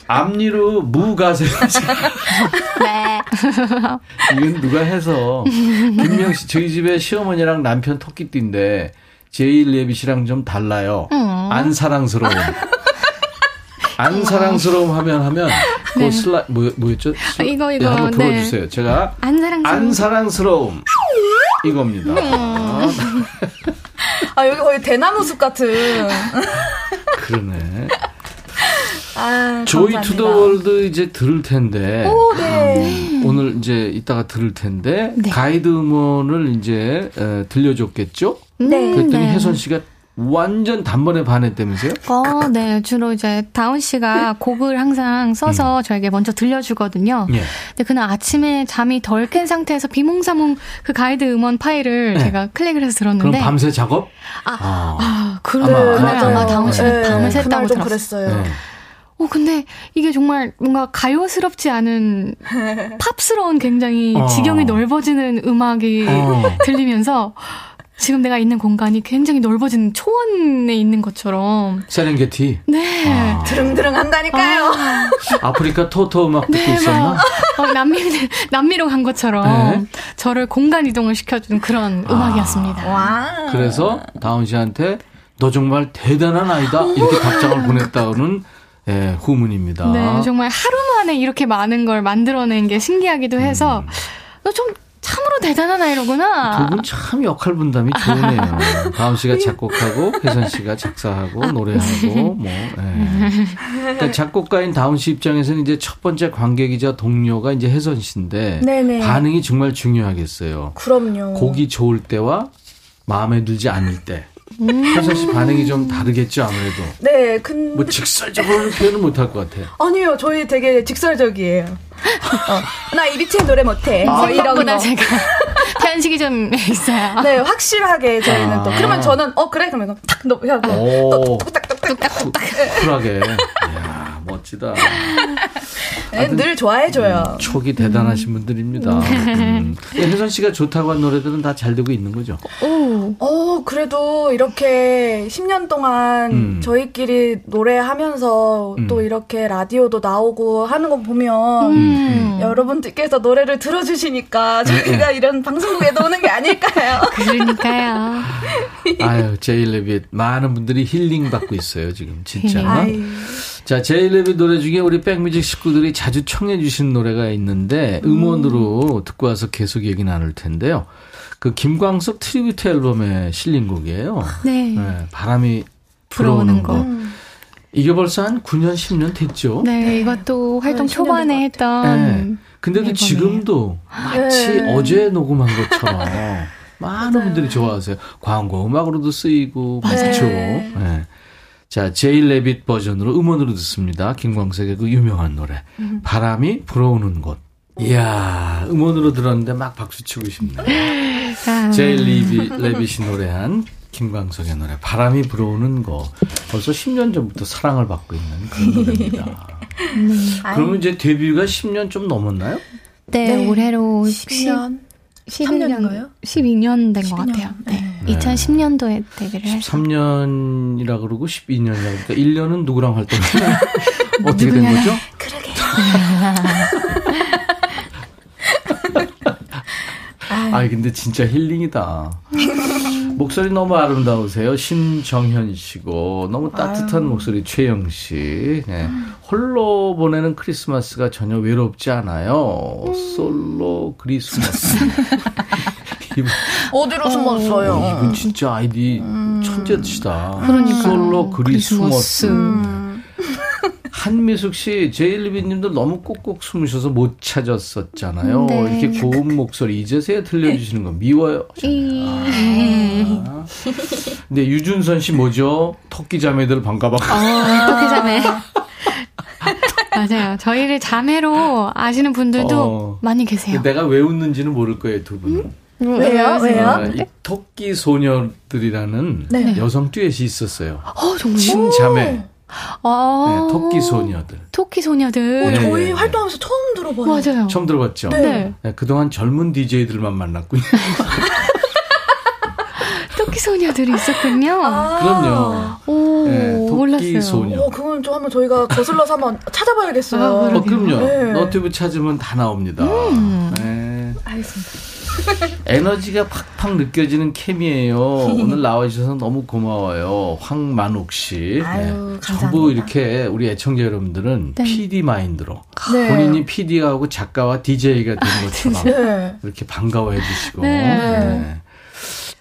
앞니로 무 가세요. 네. 이건 누가 해서 김명 씨 저희 집에 시어머니랑 남편 토끼띠인데 제이 레빗이랑 좀 달라요. 음. 안 사랑스러움. 안 사랑스러움 하면 하면 그 네. 슬라 뭐 뭐였죠? 슬- 아, 이거, 네, 이거, 한번 네. 불러주세요. 제가 안 사랑스러운. 안 사랑스러움 이겁니다. 아, 여기 거의 대나무 숲 같은. 그러네. 아, Joy 감사합니다. to the World 이제 들을 텐데 오, 네. 오늘 이제 이따가 들을 텐데 네. 가이드 음원을 이제 에, 들려줬겠죠? 네. 그랬더니 네. 혜선 씨가 완전 단번에 반했다면서요? 어, 네. 주로 이제 다운 씨가 곡을 항상 써서 저에게 먼저 들려주거든요. 예. 근데 그날 아침에 잠이 덜 깬 상태에서 비몽사몽 그 가이드 음원 파일을 네. 제가 클릭을 해서 그럼 들었는데. 밤새 작업? 아, 아. 아, 그러, 아마, 그날 아마. 다운 씨는 네. 밤을 그날 샜다고 좀 들었어요. 그랬어요. 네. 어, 근데 이게 정말 뭔가 가요스럽지 않은 팝스러운 굉장히 어. 지경이 넓어지는 음악이 어. 들리면서 지금 내가 있는 공간이 굉장히 넓어진 초원에 있는 것처럼. 세렝게티. 네. 아. 드릉드릉 한다니까요. 아프리카 토토 음악 듣고 네, 있었나? 막, 어, 남미, 남미로 간 것처럼 네. 저를 공간 이동을 시켜준 그런 음악이었습니다. 와. 그래서 다운 씨한테 너 정말 대단한 아이다 이렇게 답장을 보냈다는 예, 후문입니다. 네, 정말 하루 만에 이렇게 많은 걸 만들어낸 게 신기하기도 해서, 너좀 참으로 대단한 아이로구나. 음. 두분 참 역할 분담이 좋네요. 다운 씨가 작곡하고 혜선 씨가 작사하고 노래하고 뭐. 예. 그러니까 작곡가인 다운 씨 입장에서는 이제 첫 번째 관객이자 동료가 이제 혜선 씨인데 네네. 반응이 정말 중요하겠어요. 그럼요. 곡이 좋을 때와 마음에 들지 않을 때. 음. 혜선 씨 반응이 좀 다르겠죠 아무래도. 네, 근데. 뭐 직설적으로는 표현을 못할 것 같아요. 아니요, 저희 되게 직설적이에요. 어, 나 이비치의 노래 못해. 뭐 이런 거. 제가 편식이 좀 있어요. 네, 확실하게 저희는 아. 또. 그러면 저는, 어, 그래? 그러면 탁, 너, 하고. 오, 뚝딱뚝딱. 쿨하게. 멋지다. 네, 늘 좋아해줘요. 촉이 대단하신 분들입니다. 음. 예, 혜선 씨가 좋다고 한 노래들은 다 잘 되고 있는 거죠. 오. 어, 그래도 이렇게 10년 동안 음. 저희끼리 노래하면서 음. 또 이렇게 라디오도 나오고 하는 거 보면 음. 여러분들께서 노래를 들어주시니까 저희가 이런 방송국에도 오는 게 아닐까요? 그러니까요. 아유, J Rabbit 많은 분들이 힐링 받고 있어요, 지금 진짜. 자, J Rabbit 노래 중에 우리 백뮤직 식구들이 자주 청해 주신 노래가 있는데 음원으로 듣고 와서 계속 얘기 나눌 텐데요. 그 김광석 tribute 앨범에 실린 곡이에요. 네. 네, 바람이 불어오는 불어오는 거. 거. 이게 벌써 한 9년, 10년 됐죠? 네, 이것도 활동 한 10년 초반에 했던. 네. 근데도 앨범이에요. 지금도 마치 네. 어제 녹음한 것처럼 많은 분들이 좋아하세요. 광고 음악으로도 쓰이고 많죠. 네. 자, 제일 레빗 버전으로 음원으로 듣습니다. 김광석의 그 유명한 노래. 바람이 불어오는 곳. 이야, 음원으로 들었는데 막 박수 치고 싶네. 아, 제일 레빗, 레빗이 노래한 김광석의 노래. 바람이 불어오는 곳. 벌써 10년 전부터 사랑을 받고 있는 그런 노래입니다. 그러면 이제 데뷔가 10년 좀 넘었나요? 네, 네. 올해로 10년. 11년, 12년 된 것 같아요. 네. 네. 2010년도에 데뷔를 해서. 13년이라 그러고 12년이라 그러니까 1년은 누구랑 활동했나요? 어떻게 된? 거죠? 아, 근데 진짜 힐링이다. 목소리 너무 아름다우세요. 신정현 씨고 너무 따뜻한 목소리 최영 씨. 네. 홀로 보내는 크리스마스가 전혀 외롭지 않아요. 솔로 크리스마스. 이분- 어디로 숨었어요? 어, 이분 진짜 아이디 천재시다. 그러니까요. 솔로 크리스마스. 크리스마스. 한미숙 씨, 제일리비님도 너무 꼭꼭 숨으셔서 못 찾았었잖아요. 네. 이렇게 고운 목소리 이제서야 들려주시는 거 미워요. 아. 근데 유준선 씨 뭐죠? 토끼 자매들 반가워. 어떻게 자매? 맞아요. 저희를 자매로 아시는 분들도 어. 많이 계세요. 내가 왜 웃는지는 모를 거예요, 두 분은. 왜요? 왜요? 아, 이 토끼 소녀들이라는 네. 여성 듀엣이 있었어요. 어, 정말? 친자매. 아, 네, 토끼 소녀들. 토끼 소녀들. 어, 네. 저희 활동하면서 처음 들어봐요. 맞아요. 처음 들어봤죠? 네. 네, 그동안 젊은 DJ들만 만났군요. 토끼 소녀들이 있었군요. 그럼요. 오, 네, 토끼 몰랐어요. 소녀. 어, 그건 좀 한번 저희가 거슬러서 한번 찾아봐야겠어요. 아, 어. 그럼요. 네. 너튜브 찾으면 다 나옵니다. 음. 네. 알겠습니다. 에너지가 팍팍 느껴지는 캠이에요. 오늘 나와주셔서 너무 고마워요. 황만욱 씨. 아유, 전부 감사합니다. 이렇게 우리 애청자 여러분들은 네. PD 마인드로 네. 본인이 PD하고 작가와 DJ가 된 것처럼 네. 이렇게 반가워해 주시고. 네.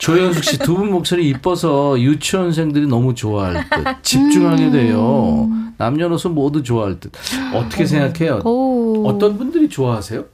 네. 조현숙 씨 두 분 목소리 이뻐서 유치원생들이 너무 좋아할 듯 집중하게 돼요. 남녀노소 모두 좋아할 듯. 어떻게 생각해요? 오. 어떤 분들이 좋아하세요?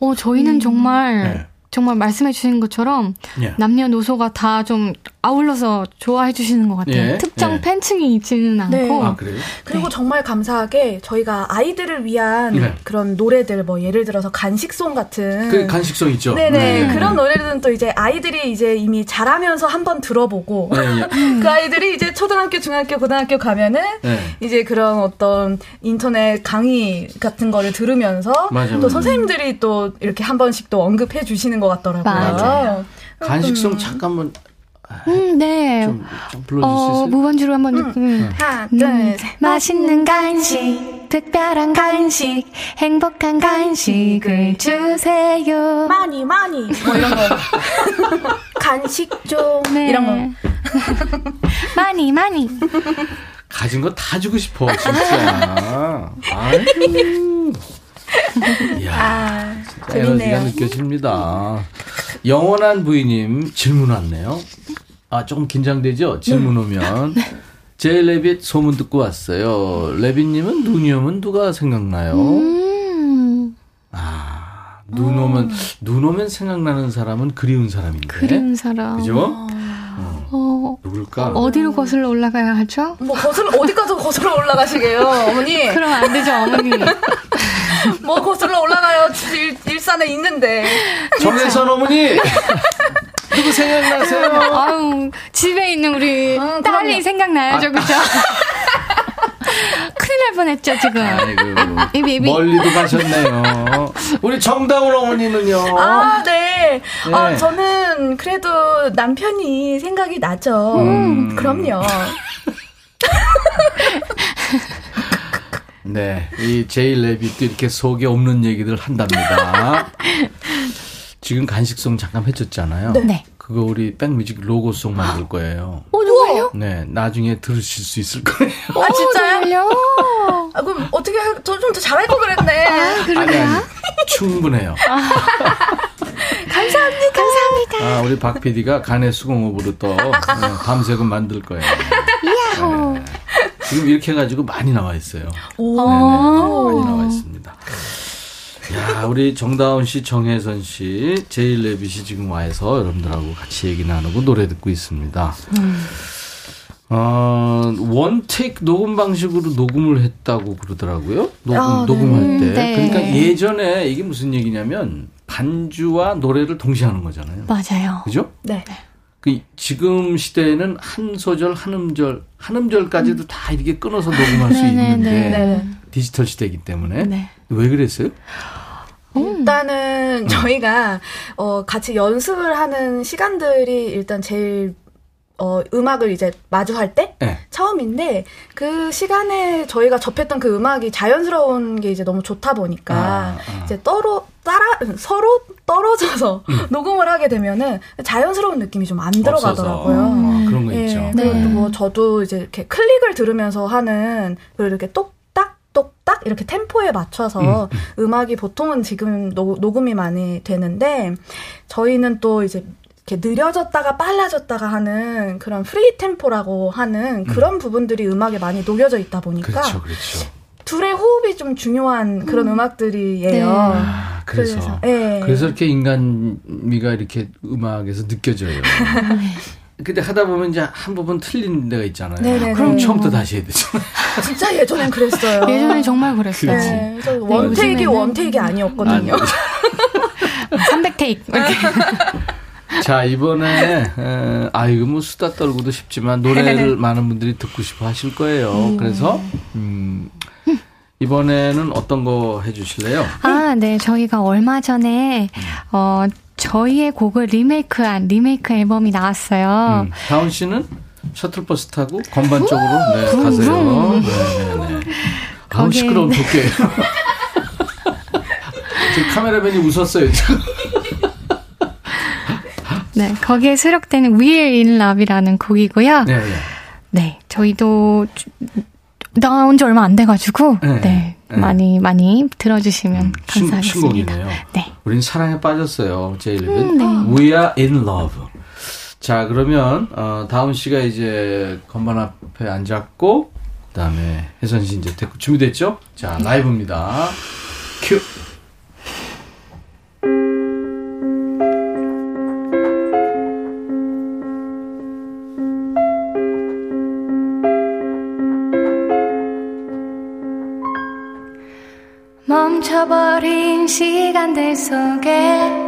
어, 저희는 정말, 네. 정말 말씀해 주신 것처럼 예. 남녀노소가 다 좀 아울러서 좋아해 주시는 것 같아요. 예, 특정 예. 팬층이 있지는 않고. 네. 아 그래요? 그리고 정말 감사하게 저희가 아이들을 위한 네. 그런 노래들 뭐 예를 들어서 간식송 같은 그 간식성 있죠. 네네 네. 그런 노래들은 또 이제 아이들이 이제 이미 자라면서 한번 들어보고 네, 예. 그 아이들이 이제 초등학교 중학교 고등학교 가면은 네. 이제 그런 어떤 인터넷 강의 같은 거를 들으면서 맞아, 또 맞아. 선생님들이 또 이렇게 한 번씩 또 언급해 주시는 것 같더라고요. 맞아요. 간식성 잠깐만 음, 네. 좀, 좀 불러줄 수 어, 있어요? 무반주로 한번. 음. 하나 음. 둘 셋. 맛있는 간식, 특별한 간식, 행복한 간식을 주세요. 많이 많이 뭐 이런 거 간식 좀 네. 이런 거 많이, 많이. 가진 거 다 주고 싶어 진짜. 아이고. 이야, 아, 진짜 에너지가 재밌네요. 느껴집니다. 영원한 부인님 질문 왔네요. 아 조금 긴장되죠? 질문 오면. 제 레빗 소문 듣고 왔어요. 레빗님은 눈이 오면 누가 생각나요? 음, 아, 눈 오면, 눈 오면 생각나는 사람은 그리운 사람인데. 그리운 사람. 그죠? 어, 누굴까? 어디로 거슬러 올라가야 하죠? 뭐 거슬러 어디까지 거슬러 올라가시게요, 어머니? 그럼 안 되죠, 어머니. 뭐 거슬러 올라가요? 일, 일산에 있는데. 정혜선 어머니! 누구 생각나세요? 아유, 집에 있는 우리 음, 딸이 그럼요. 생각나야죠, 그죠? 큰일 날 뻔했죠, 지금. 아이고. 멀리도 가셨네요. 우리 정다운 어머니는요? 아, 네. 아, 네. 저는 그래도 남편이 생각이 나죠. 음. 그럼요. 네. 이 제일 레빗도 이렇게 속에 없는 얘기들 한답니다. 지금 간식송 잠깐 해줬잖아요. 네. 그거 우리 백뮤직 로고송 만들 거예요. 어, 정말요? 네. 나중에 들으실 수 있을 거예요. 아, 진짜요? 정말요? 아, 그럼 어떻게, 저 좀 더 잘할 걸 그랬네. 아니, 아니. 충분해요. 감사합니다. 감사합니다. 아, 우리 박 PD가 간의 수공업으로 또 네, 밤새고 만들 거예요. 네. 지금 이렇게 해가지고 많이 나와 있어요. 오. 네네, 많이 나와 있습니다. 야, 우리 정다운 씨, 정혜선 씨, 제일 레빗이 지금 와서 여러분들하고 같이 얘기 나누고 노래 듣고 있습니다. 어, 원테이크 녹음 방식으로 녹음을 했다고 그러더라고요. 녹음, 아, 네. 녹음할 때. 음, 네. 그러니까 예전에 이게 무슨 얘기냐면 반주와 노래를 동시에 하는 거잖아요. 맞아요. 그죠? 네. 그 지금 시대에는 한 소절, 한 음절, 한 음절까지도 다 이렇게 끊어서 녹음할 수 네, 네, 있는데 네. 네. 디지털 시대이기 때문에 네. 왜 그랬어요? 일단은 일단은 저희가 어 같이 연습을 하는 시간들이 일단 제일 어 음악을 이제 마주할 때 네. 처음인데 그 시간에 저희가 접했던 그 음악이 자연스러운 게 이제 너무 좋다 보니까 아, 아. 이제 떨어 따라 서로 떨어져서 음. 녹음을 하게 되면은 자연스러운 느낌이 좀 안. 들어가더라고요. 아, 그런 거 예, 있죠. 그리고 네. 또뭐 저도 이제 이렇게 클릭을 들으면서 하는 그 이렇게 똑딱 똑딱 이렇게 템포에 맞춰서 음, 악이 보통은 지금 노, 녹음이 많이 되는데 저희는 또 이제 이렇게 느려졌다가 빨라졌다가 하는 그런 free 템포라고 하는 그런 부분들이 음악에 많이 녹여져 있다 보니까 그렇죠, 그렇죠. 둘의 호흡이 좀 중요한 그런 음. 악들이에요 아, 그래서 그래서, 예. 그래서 이렇게 인간미가 이렇게 음악에서 느껴져요. 근데 하다 보면 이제 한 부분 틀린 데가 있잖아요. 네네네. 그럼 처음부터 다시 해야 되잖아요. 진짜 예전엔 그랬어요. 예전에 정말 그랬어요. 네, one take 원테이크 아니었거든요. 아니, 300 테이크. 자 이번에 에, 아 이거 뭐 수다 떨고도 싶지만 노래를 많은 분들이 듣고 싶어 하실 거예요. 그래서 음, 이번에는 어떤 거 해주실래요? 아, 네. 저희가 얼마 전에, 어, 저희의 곡을 리메이크한 리메이크 앨범이 나왔어요. 음, 다운 씨는 셔틀버스 타고 건반 쪽으로 네, 붕, 가세요. 붕. 네네 네. 아우 거기에- 시끄러운 도깨. 지금 카메라맨이 웃었어요. 지금. 네. 거기에 수록되는 We're in Love이라는 곡이고요. 네, 네. 네, 저희도 주- 나온 지 얼마 안 돼가지고 네. 네, 네. 많이 많이 들어주시면 신, 감사하겠습니다. 신곡이네요. 네. 우린 사랑에 빠졌어요. 제일리는 음, 네. We are in love. 자 그러면 어, 다운 씨가 이제 건반 앞에 앉았고 그다음에 혜선 씨 이제 됐고 준비됐죠? 자 라이브입니다. 큐. 멈춰버린 시간들 속에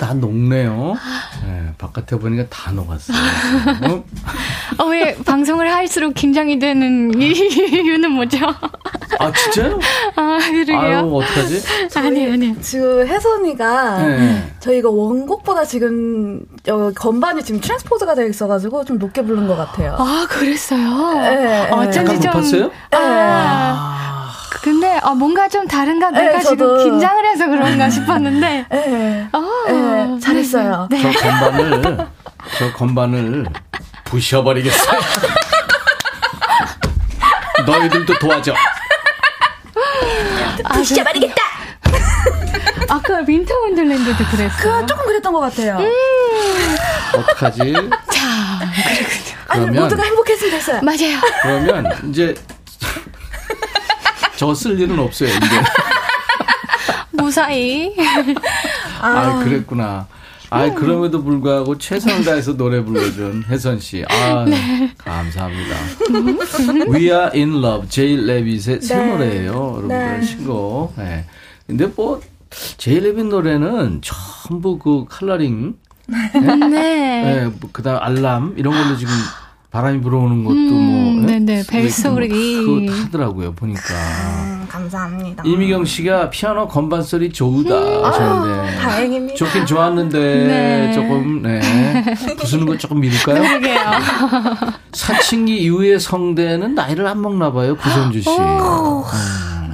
다 녹네요. 네, 바깥에 보니까 다 녹았어요. 어? 어, 왜 방송을 할수록 긴장이 되는 이유는 뭐죠? 아, 진짜요? 아, 그러게요. 아유, 어떡하지? 아니, 아니. 지금 혜선이가 네. 저희가 원곡보다 지금 어, 건반이 지금 트랜스포즈가 되어 있어가지고 좀 높게 부른 것 같아요. 아, 그랬어요? 네, 어쩐지 좀. 높았어요? 아, 근데 어, 뭔가 좀 다른가 내가 네, 지금. 긴장을 해서 그런가 싶었는데. 네, 아, 네, 잘했어요. 네. 저 건반을, 저 건반을 부셔버리겠어요. 너희들도 도와줘. 부셔버리겠다! 아까 Winter Wonderland도 그랬어요. 그 조금 그랬던 것 같아요. 어떡하지? 자, 아니, 그러면- 모두가 행복했으면 됐어요. 맞아요. 그러면 이제 저 쓸 일은 없어요, 이제. 무사히. 아, 그랬구나. 아, 음. 그럼에도 불구하고 최선을 다해서 노래 불러준 혜선 씨. 아, 네. 감사합니다. We Are in Love, 제일 레빗의 새 네. 노래예요. 여러분들 네. 신곡. 네. 근데 뭐 제일 레빗 노래는 전부 그 컬러링, 네. 네. 뭐 그다음 알람 이런 걸로 지금 바람이 불어오는 것도 음, 뭐 예? 네네, 벨소리. 그거 하더라고요 보니까. 음, 감사합니다. 이미경 씨가 피아노 건반 소리 좋다 하셨는데 아, 다행입니다. 좋긴 좋았는데 네. 조금 네 부수는 거 조금 미룰까요? 그러게요. 사춘기 이후의 성대는 나이를 안 먹나 봐요 구선주 씨.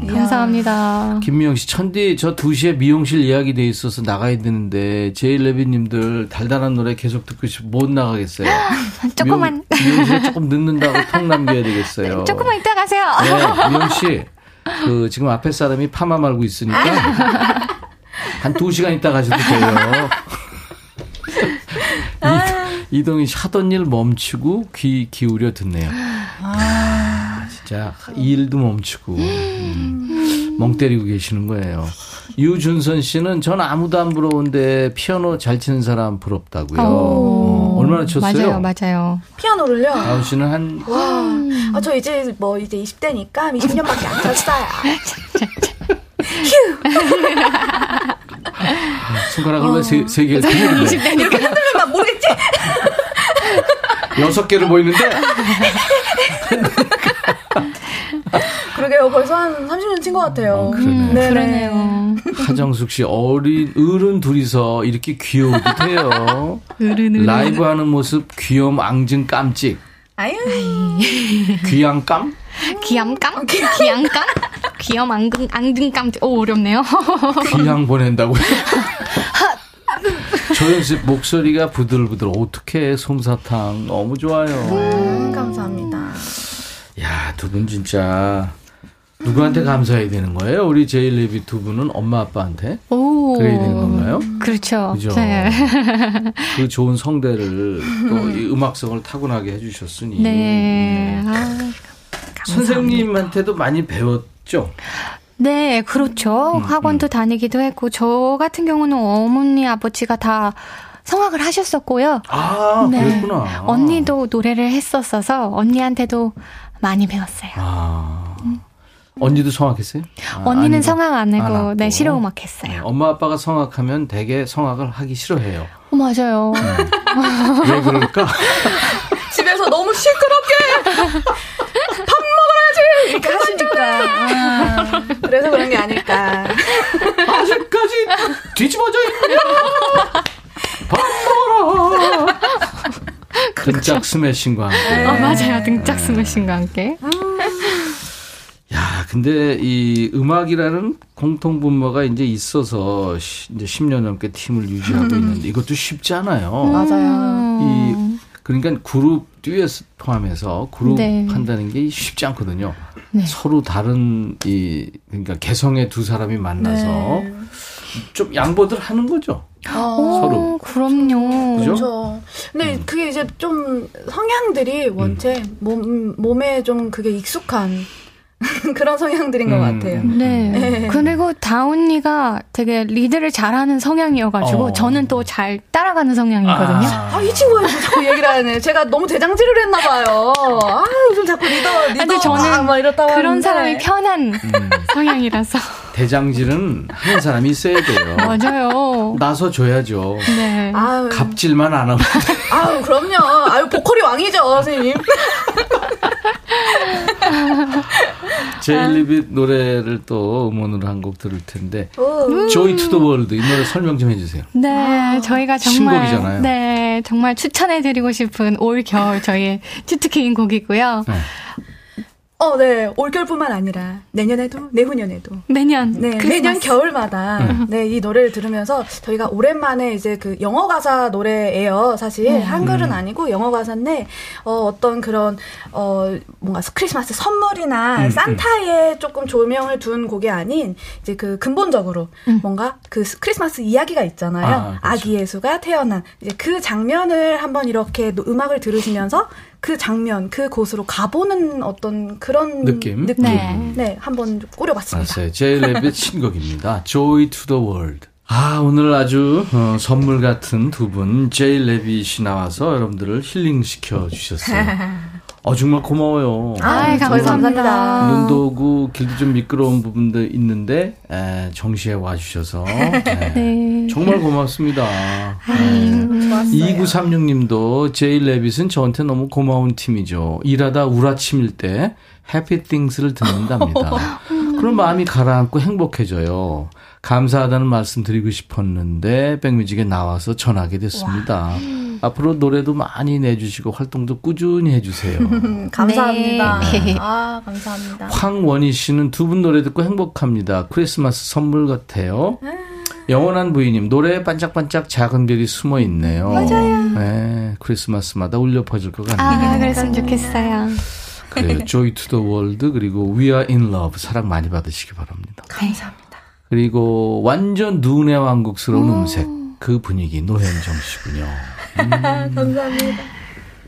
감사합니다. 김미영 씨, 천디, 저 2시에 미용실 예약이 돼 있어서 나가야 되는데, 제일레비님들 달달한 노래 계속 듣고 싶어 못 나가겠어요. 조금만. 미용, 미용 실에 조금 늦는다고 통 남겨야 되겠어요. 조금만 이따 가세요. 네, 미영 씨, 그, 지금 앞에 사람이 파마 말고 있으니까, 한 2시간 있다 가셔도 돼요. 이, 이동희 씨 하던 일 멈추고 귀 기울여 듣네요. 아, 진짜 이 일도 멈추고 음, 멍 때리고 계시는 거예요. 유준선 씨는 전 아무도 안 부러운데 피아노 잘 치는 사람 부럽다고요. 어, 얼마나 쳤어요? 맞아요, 맞아요. 피아노를요? 아우 씨는 한 와, 아, 저 이제 뭐 이제 20대니까 20년밖에 안 쳤어요. 손가락을 왜 세, 세 개를 20대 이렇게 흔들면 모르겠지? 여섯 개를 보이는데 한 30년 친 것 같아요. 어, 그러네. 네네. 그러네요. 하정숙 씨 어린 어른 둘이서 이렇게 귀여우듯 해요. 으르르. 라이브 하는 모습 귀염 앙증 깜찍 아유. 귀양깜 귀염감? 귀양감? 귀염 앙등, 앙등감. 오, 어렵네요. 귀향 보낸다고요? 조연 씨 목소리가 부들부들 어떻게 솜사탕 너무 좋아요. 음, 감사합니다. 야 두 분 진짜 누구한테 감사해야 되는 거예요? 우리 제일 레비 두 분은 엄마 아빠한테 오. 그래야 되는 건가요? 그렇죠. 그죠? 네. 그 좋은 성대를 또 이 음악성을 타고나게 해주셨으니 네. 아, 선생님한테도 많이 배웠죠. 네, 그렇죠. 음, 학원도 다니기도 했고, 저 같은 경우는 어머니, 아버지가 다 성악을 하셨었고요. 아 네. 그랬구나. 언니도 노래를 했었어서 언니한테도 많이 배웠어요. 아 언니도 성악했어요? 아, 언니는 아니고. 성악 안안 하고, 하고. 네, 실용음악 했어요. 네, 엄마 아빠가 성악하면 되게 성악을 하기 싫어해요. 어, 맞아요. 왜 그럴까? 집에서 너무 시끄럽게 밥 먹어야지 이렇게 하시니까 아, 그래서 그런 게 아닐까. 아직까지 뒤집어져 있느냐? 밥 먹어라. 등짝 스매싱과 함께. 어, 맞아요. 등짝 스매싱과 함께. 야, 근데 이 음악이라는 공통 분모가 이제 있어서 시- 이제 10년 넘게 팀을 유지하고 있는데 이것도 쉽지 않아요. 맞아요. 이 그러니까 그룹 듀엣 포함해서 그룹 네. 한다는 게 쉽지 않거든요. 네. 서로 다른 이 그러니까 개성의 두 사람이 만나서 네. 좀 양보들 하는 거죠. 어, 서로. 그럼요. 그죠? 그렇죠. 근데 그게 이제 좀 성향들이 원체 몸 몸에 좀 그게 익숙한 그런 성향들인 것 음, 같아요. 네. 네. 그리고 다운이가 되게 리드를 잘하는 성향이어가지고 어. 저는 또 잘 따라가는 성향이거든요. 아, 이 친구가 자꾸 얘기를 하네. 제가 너무 대장질을 했나봐요. 아, 요즘 자꾸 리더, 리더. 근데 저는 막, 막 이렇다고 그런 하는데. 사람이 편한 음. 성향이라서 대장질은 하는 사람이 있어야 돼요. 맞아요. 나서 줘야죠. 네. 아유, 갑질만 안 하면 아유, 그럼요. 아유, 보컬이 왕이죠, 선생님. J Rabbit 노래를 또 음원으로 한 곡 들을 텐데 오. Joy to the World 이 노래 설명 좀 해주세요. 네, 저희가 정말 신곡이잖아요. 네, 정말 추천해드리고 싶은 올 겨울 저희의 cheat key인 곡이고요. 네. 어, 네. 올겨울뿐만 아니라 내년에도, 내후년에도. 매년 네, 크리스마스. 매년 겨울마다 네, 이 노래를 들으면서 저희가 오랜만에 이제 그 영어 가사 노래예요. 사실 네. 한글은 아니고 영어 가사인데 어, 어떤 그런 어 뭔가 크리스마스 선물이나 음, 산타에 조금 조명을 둔 곡이 아닌 이제 그 근본적으로 뭔가 그 스- 크리스마스 이야기가 있잖아요. 아, 그렇죠. 아기 예수가 태어난 이제 그 장면을 한번 이렇게 노- 음악을 들으시면서 그 장면 그 곳으로 가보는 어떤 그런 느낌? 느낌 네. 네, 한번 꾸려봤습니다. 알았어요. 제일레빗 신곡입니다. Joy to the World. 아, 오늘 아주 어, 선물 같은 두 분 제일레빗이 나와서 여러분들을 힐링시켜 주셨어요. 어, 정말 고마워요. 저희 감사합니다. 감사합니다. 눈도 오고 길도 좀 미끄러운 부분도 있는데 에, 정시에 와주셔서 에, 네. 정말 고맙습니다. 좋았어요. 2936님도 제일 레빗은 저한테 너무 고마운 팀이죠. 일하다 우라침일 때 해피 띵스를 듣는답니다. 그럼 마음이 가라앉고 행복해져요. 감사하다는 말씀 드리고 싶었는데 백뮤직에 나와서 전하게 됐습니다. 앞으로 노래도 많이 내주시고 활동도 꾸준히 해주세요. 음, 감사합니다. 네. 아, 감사합니다. 황원희 씨는 두 분 노래 듣고 행복합니다. 크리스마스 선물 같아요. 영원한 부인님 노래에 반짝반짝 작은 별이 숨어 있네요. 맞아요. 네, 크리스마스마다 울려 퍼질 것 같네요. 아, 그랬으면 좋겠어요. 그래요. Joy to the World 그리고 We Are in Love 사랑 많이 받으시기 바랍니다. 감사합니다. 그리고 완전 눈의 왕국스러운 음색 그 분위기 노현정 씨군요. 감사합니다.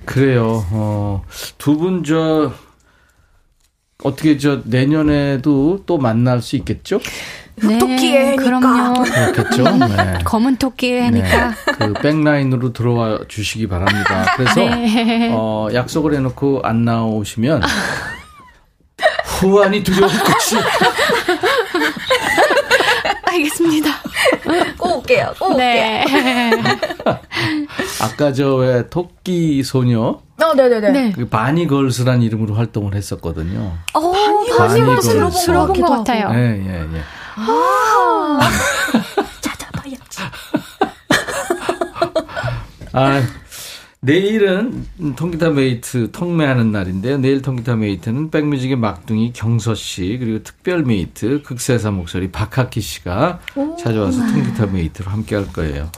그래요. 어, 두 분 저 어떻게 저 내년에도 또 만날 수 있겠죠? 흑토끼의 해니까. 그럼요. 그렇겠죠. 네. 검은 토끼의 해니까. 네, 그 백라인으로 들어와 주시기 바랍니다. 그래서 네. 어, 약속을 해놓고 안 나오시면 후환이 두려울 것이 알겠습니다. 꼭 올게요. 꼭 올게요. 네. 아까 저 왜 토끼 소녀 어, 네네네. 네. 그 바니걸스란 이름으로 활동을 했었거든요. 어, 바니걸스. 들어본, 들어본 것 같아요. 예, 예, 예. 찾아봐야지. 아, 내일은 통기타 mate 통매하는 날인데요. 내일 통기타 mate는 백뮤직의 막둥이 경서 씨 그리고 특별 mate 극세사 목소리 박학기 씨가 찾아와서 통기타 mate로 함께 할 거예요.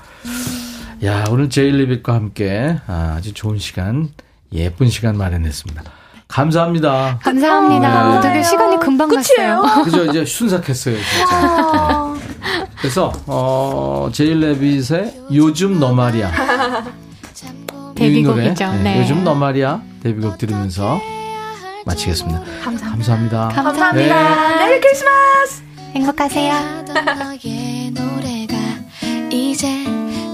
야, 오늘 J Rabbit과 함께 아, 아주 좋은 시간, 예쁜 시간 마련했습니다. 감사합니다. 감사합니다. 네. 되게 시간이 금방 갔어요. 그죠? 이제 순삭했어요, 진짜. 네. 그래서, 어, 제일레빗의 요즘 너 말이야. 데뷔곡이죠. 네, 네. 요즘 너 말이야. 데뷔곡 들으면서 마치겠습니다. 감사합니다. 감사합니다. 메리 크리스마스! 행복하세요.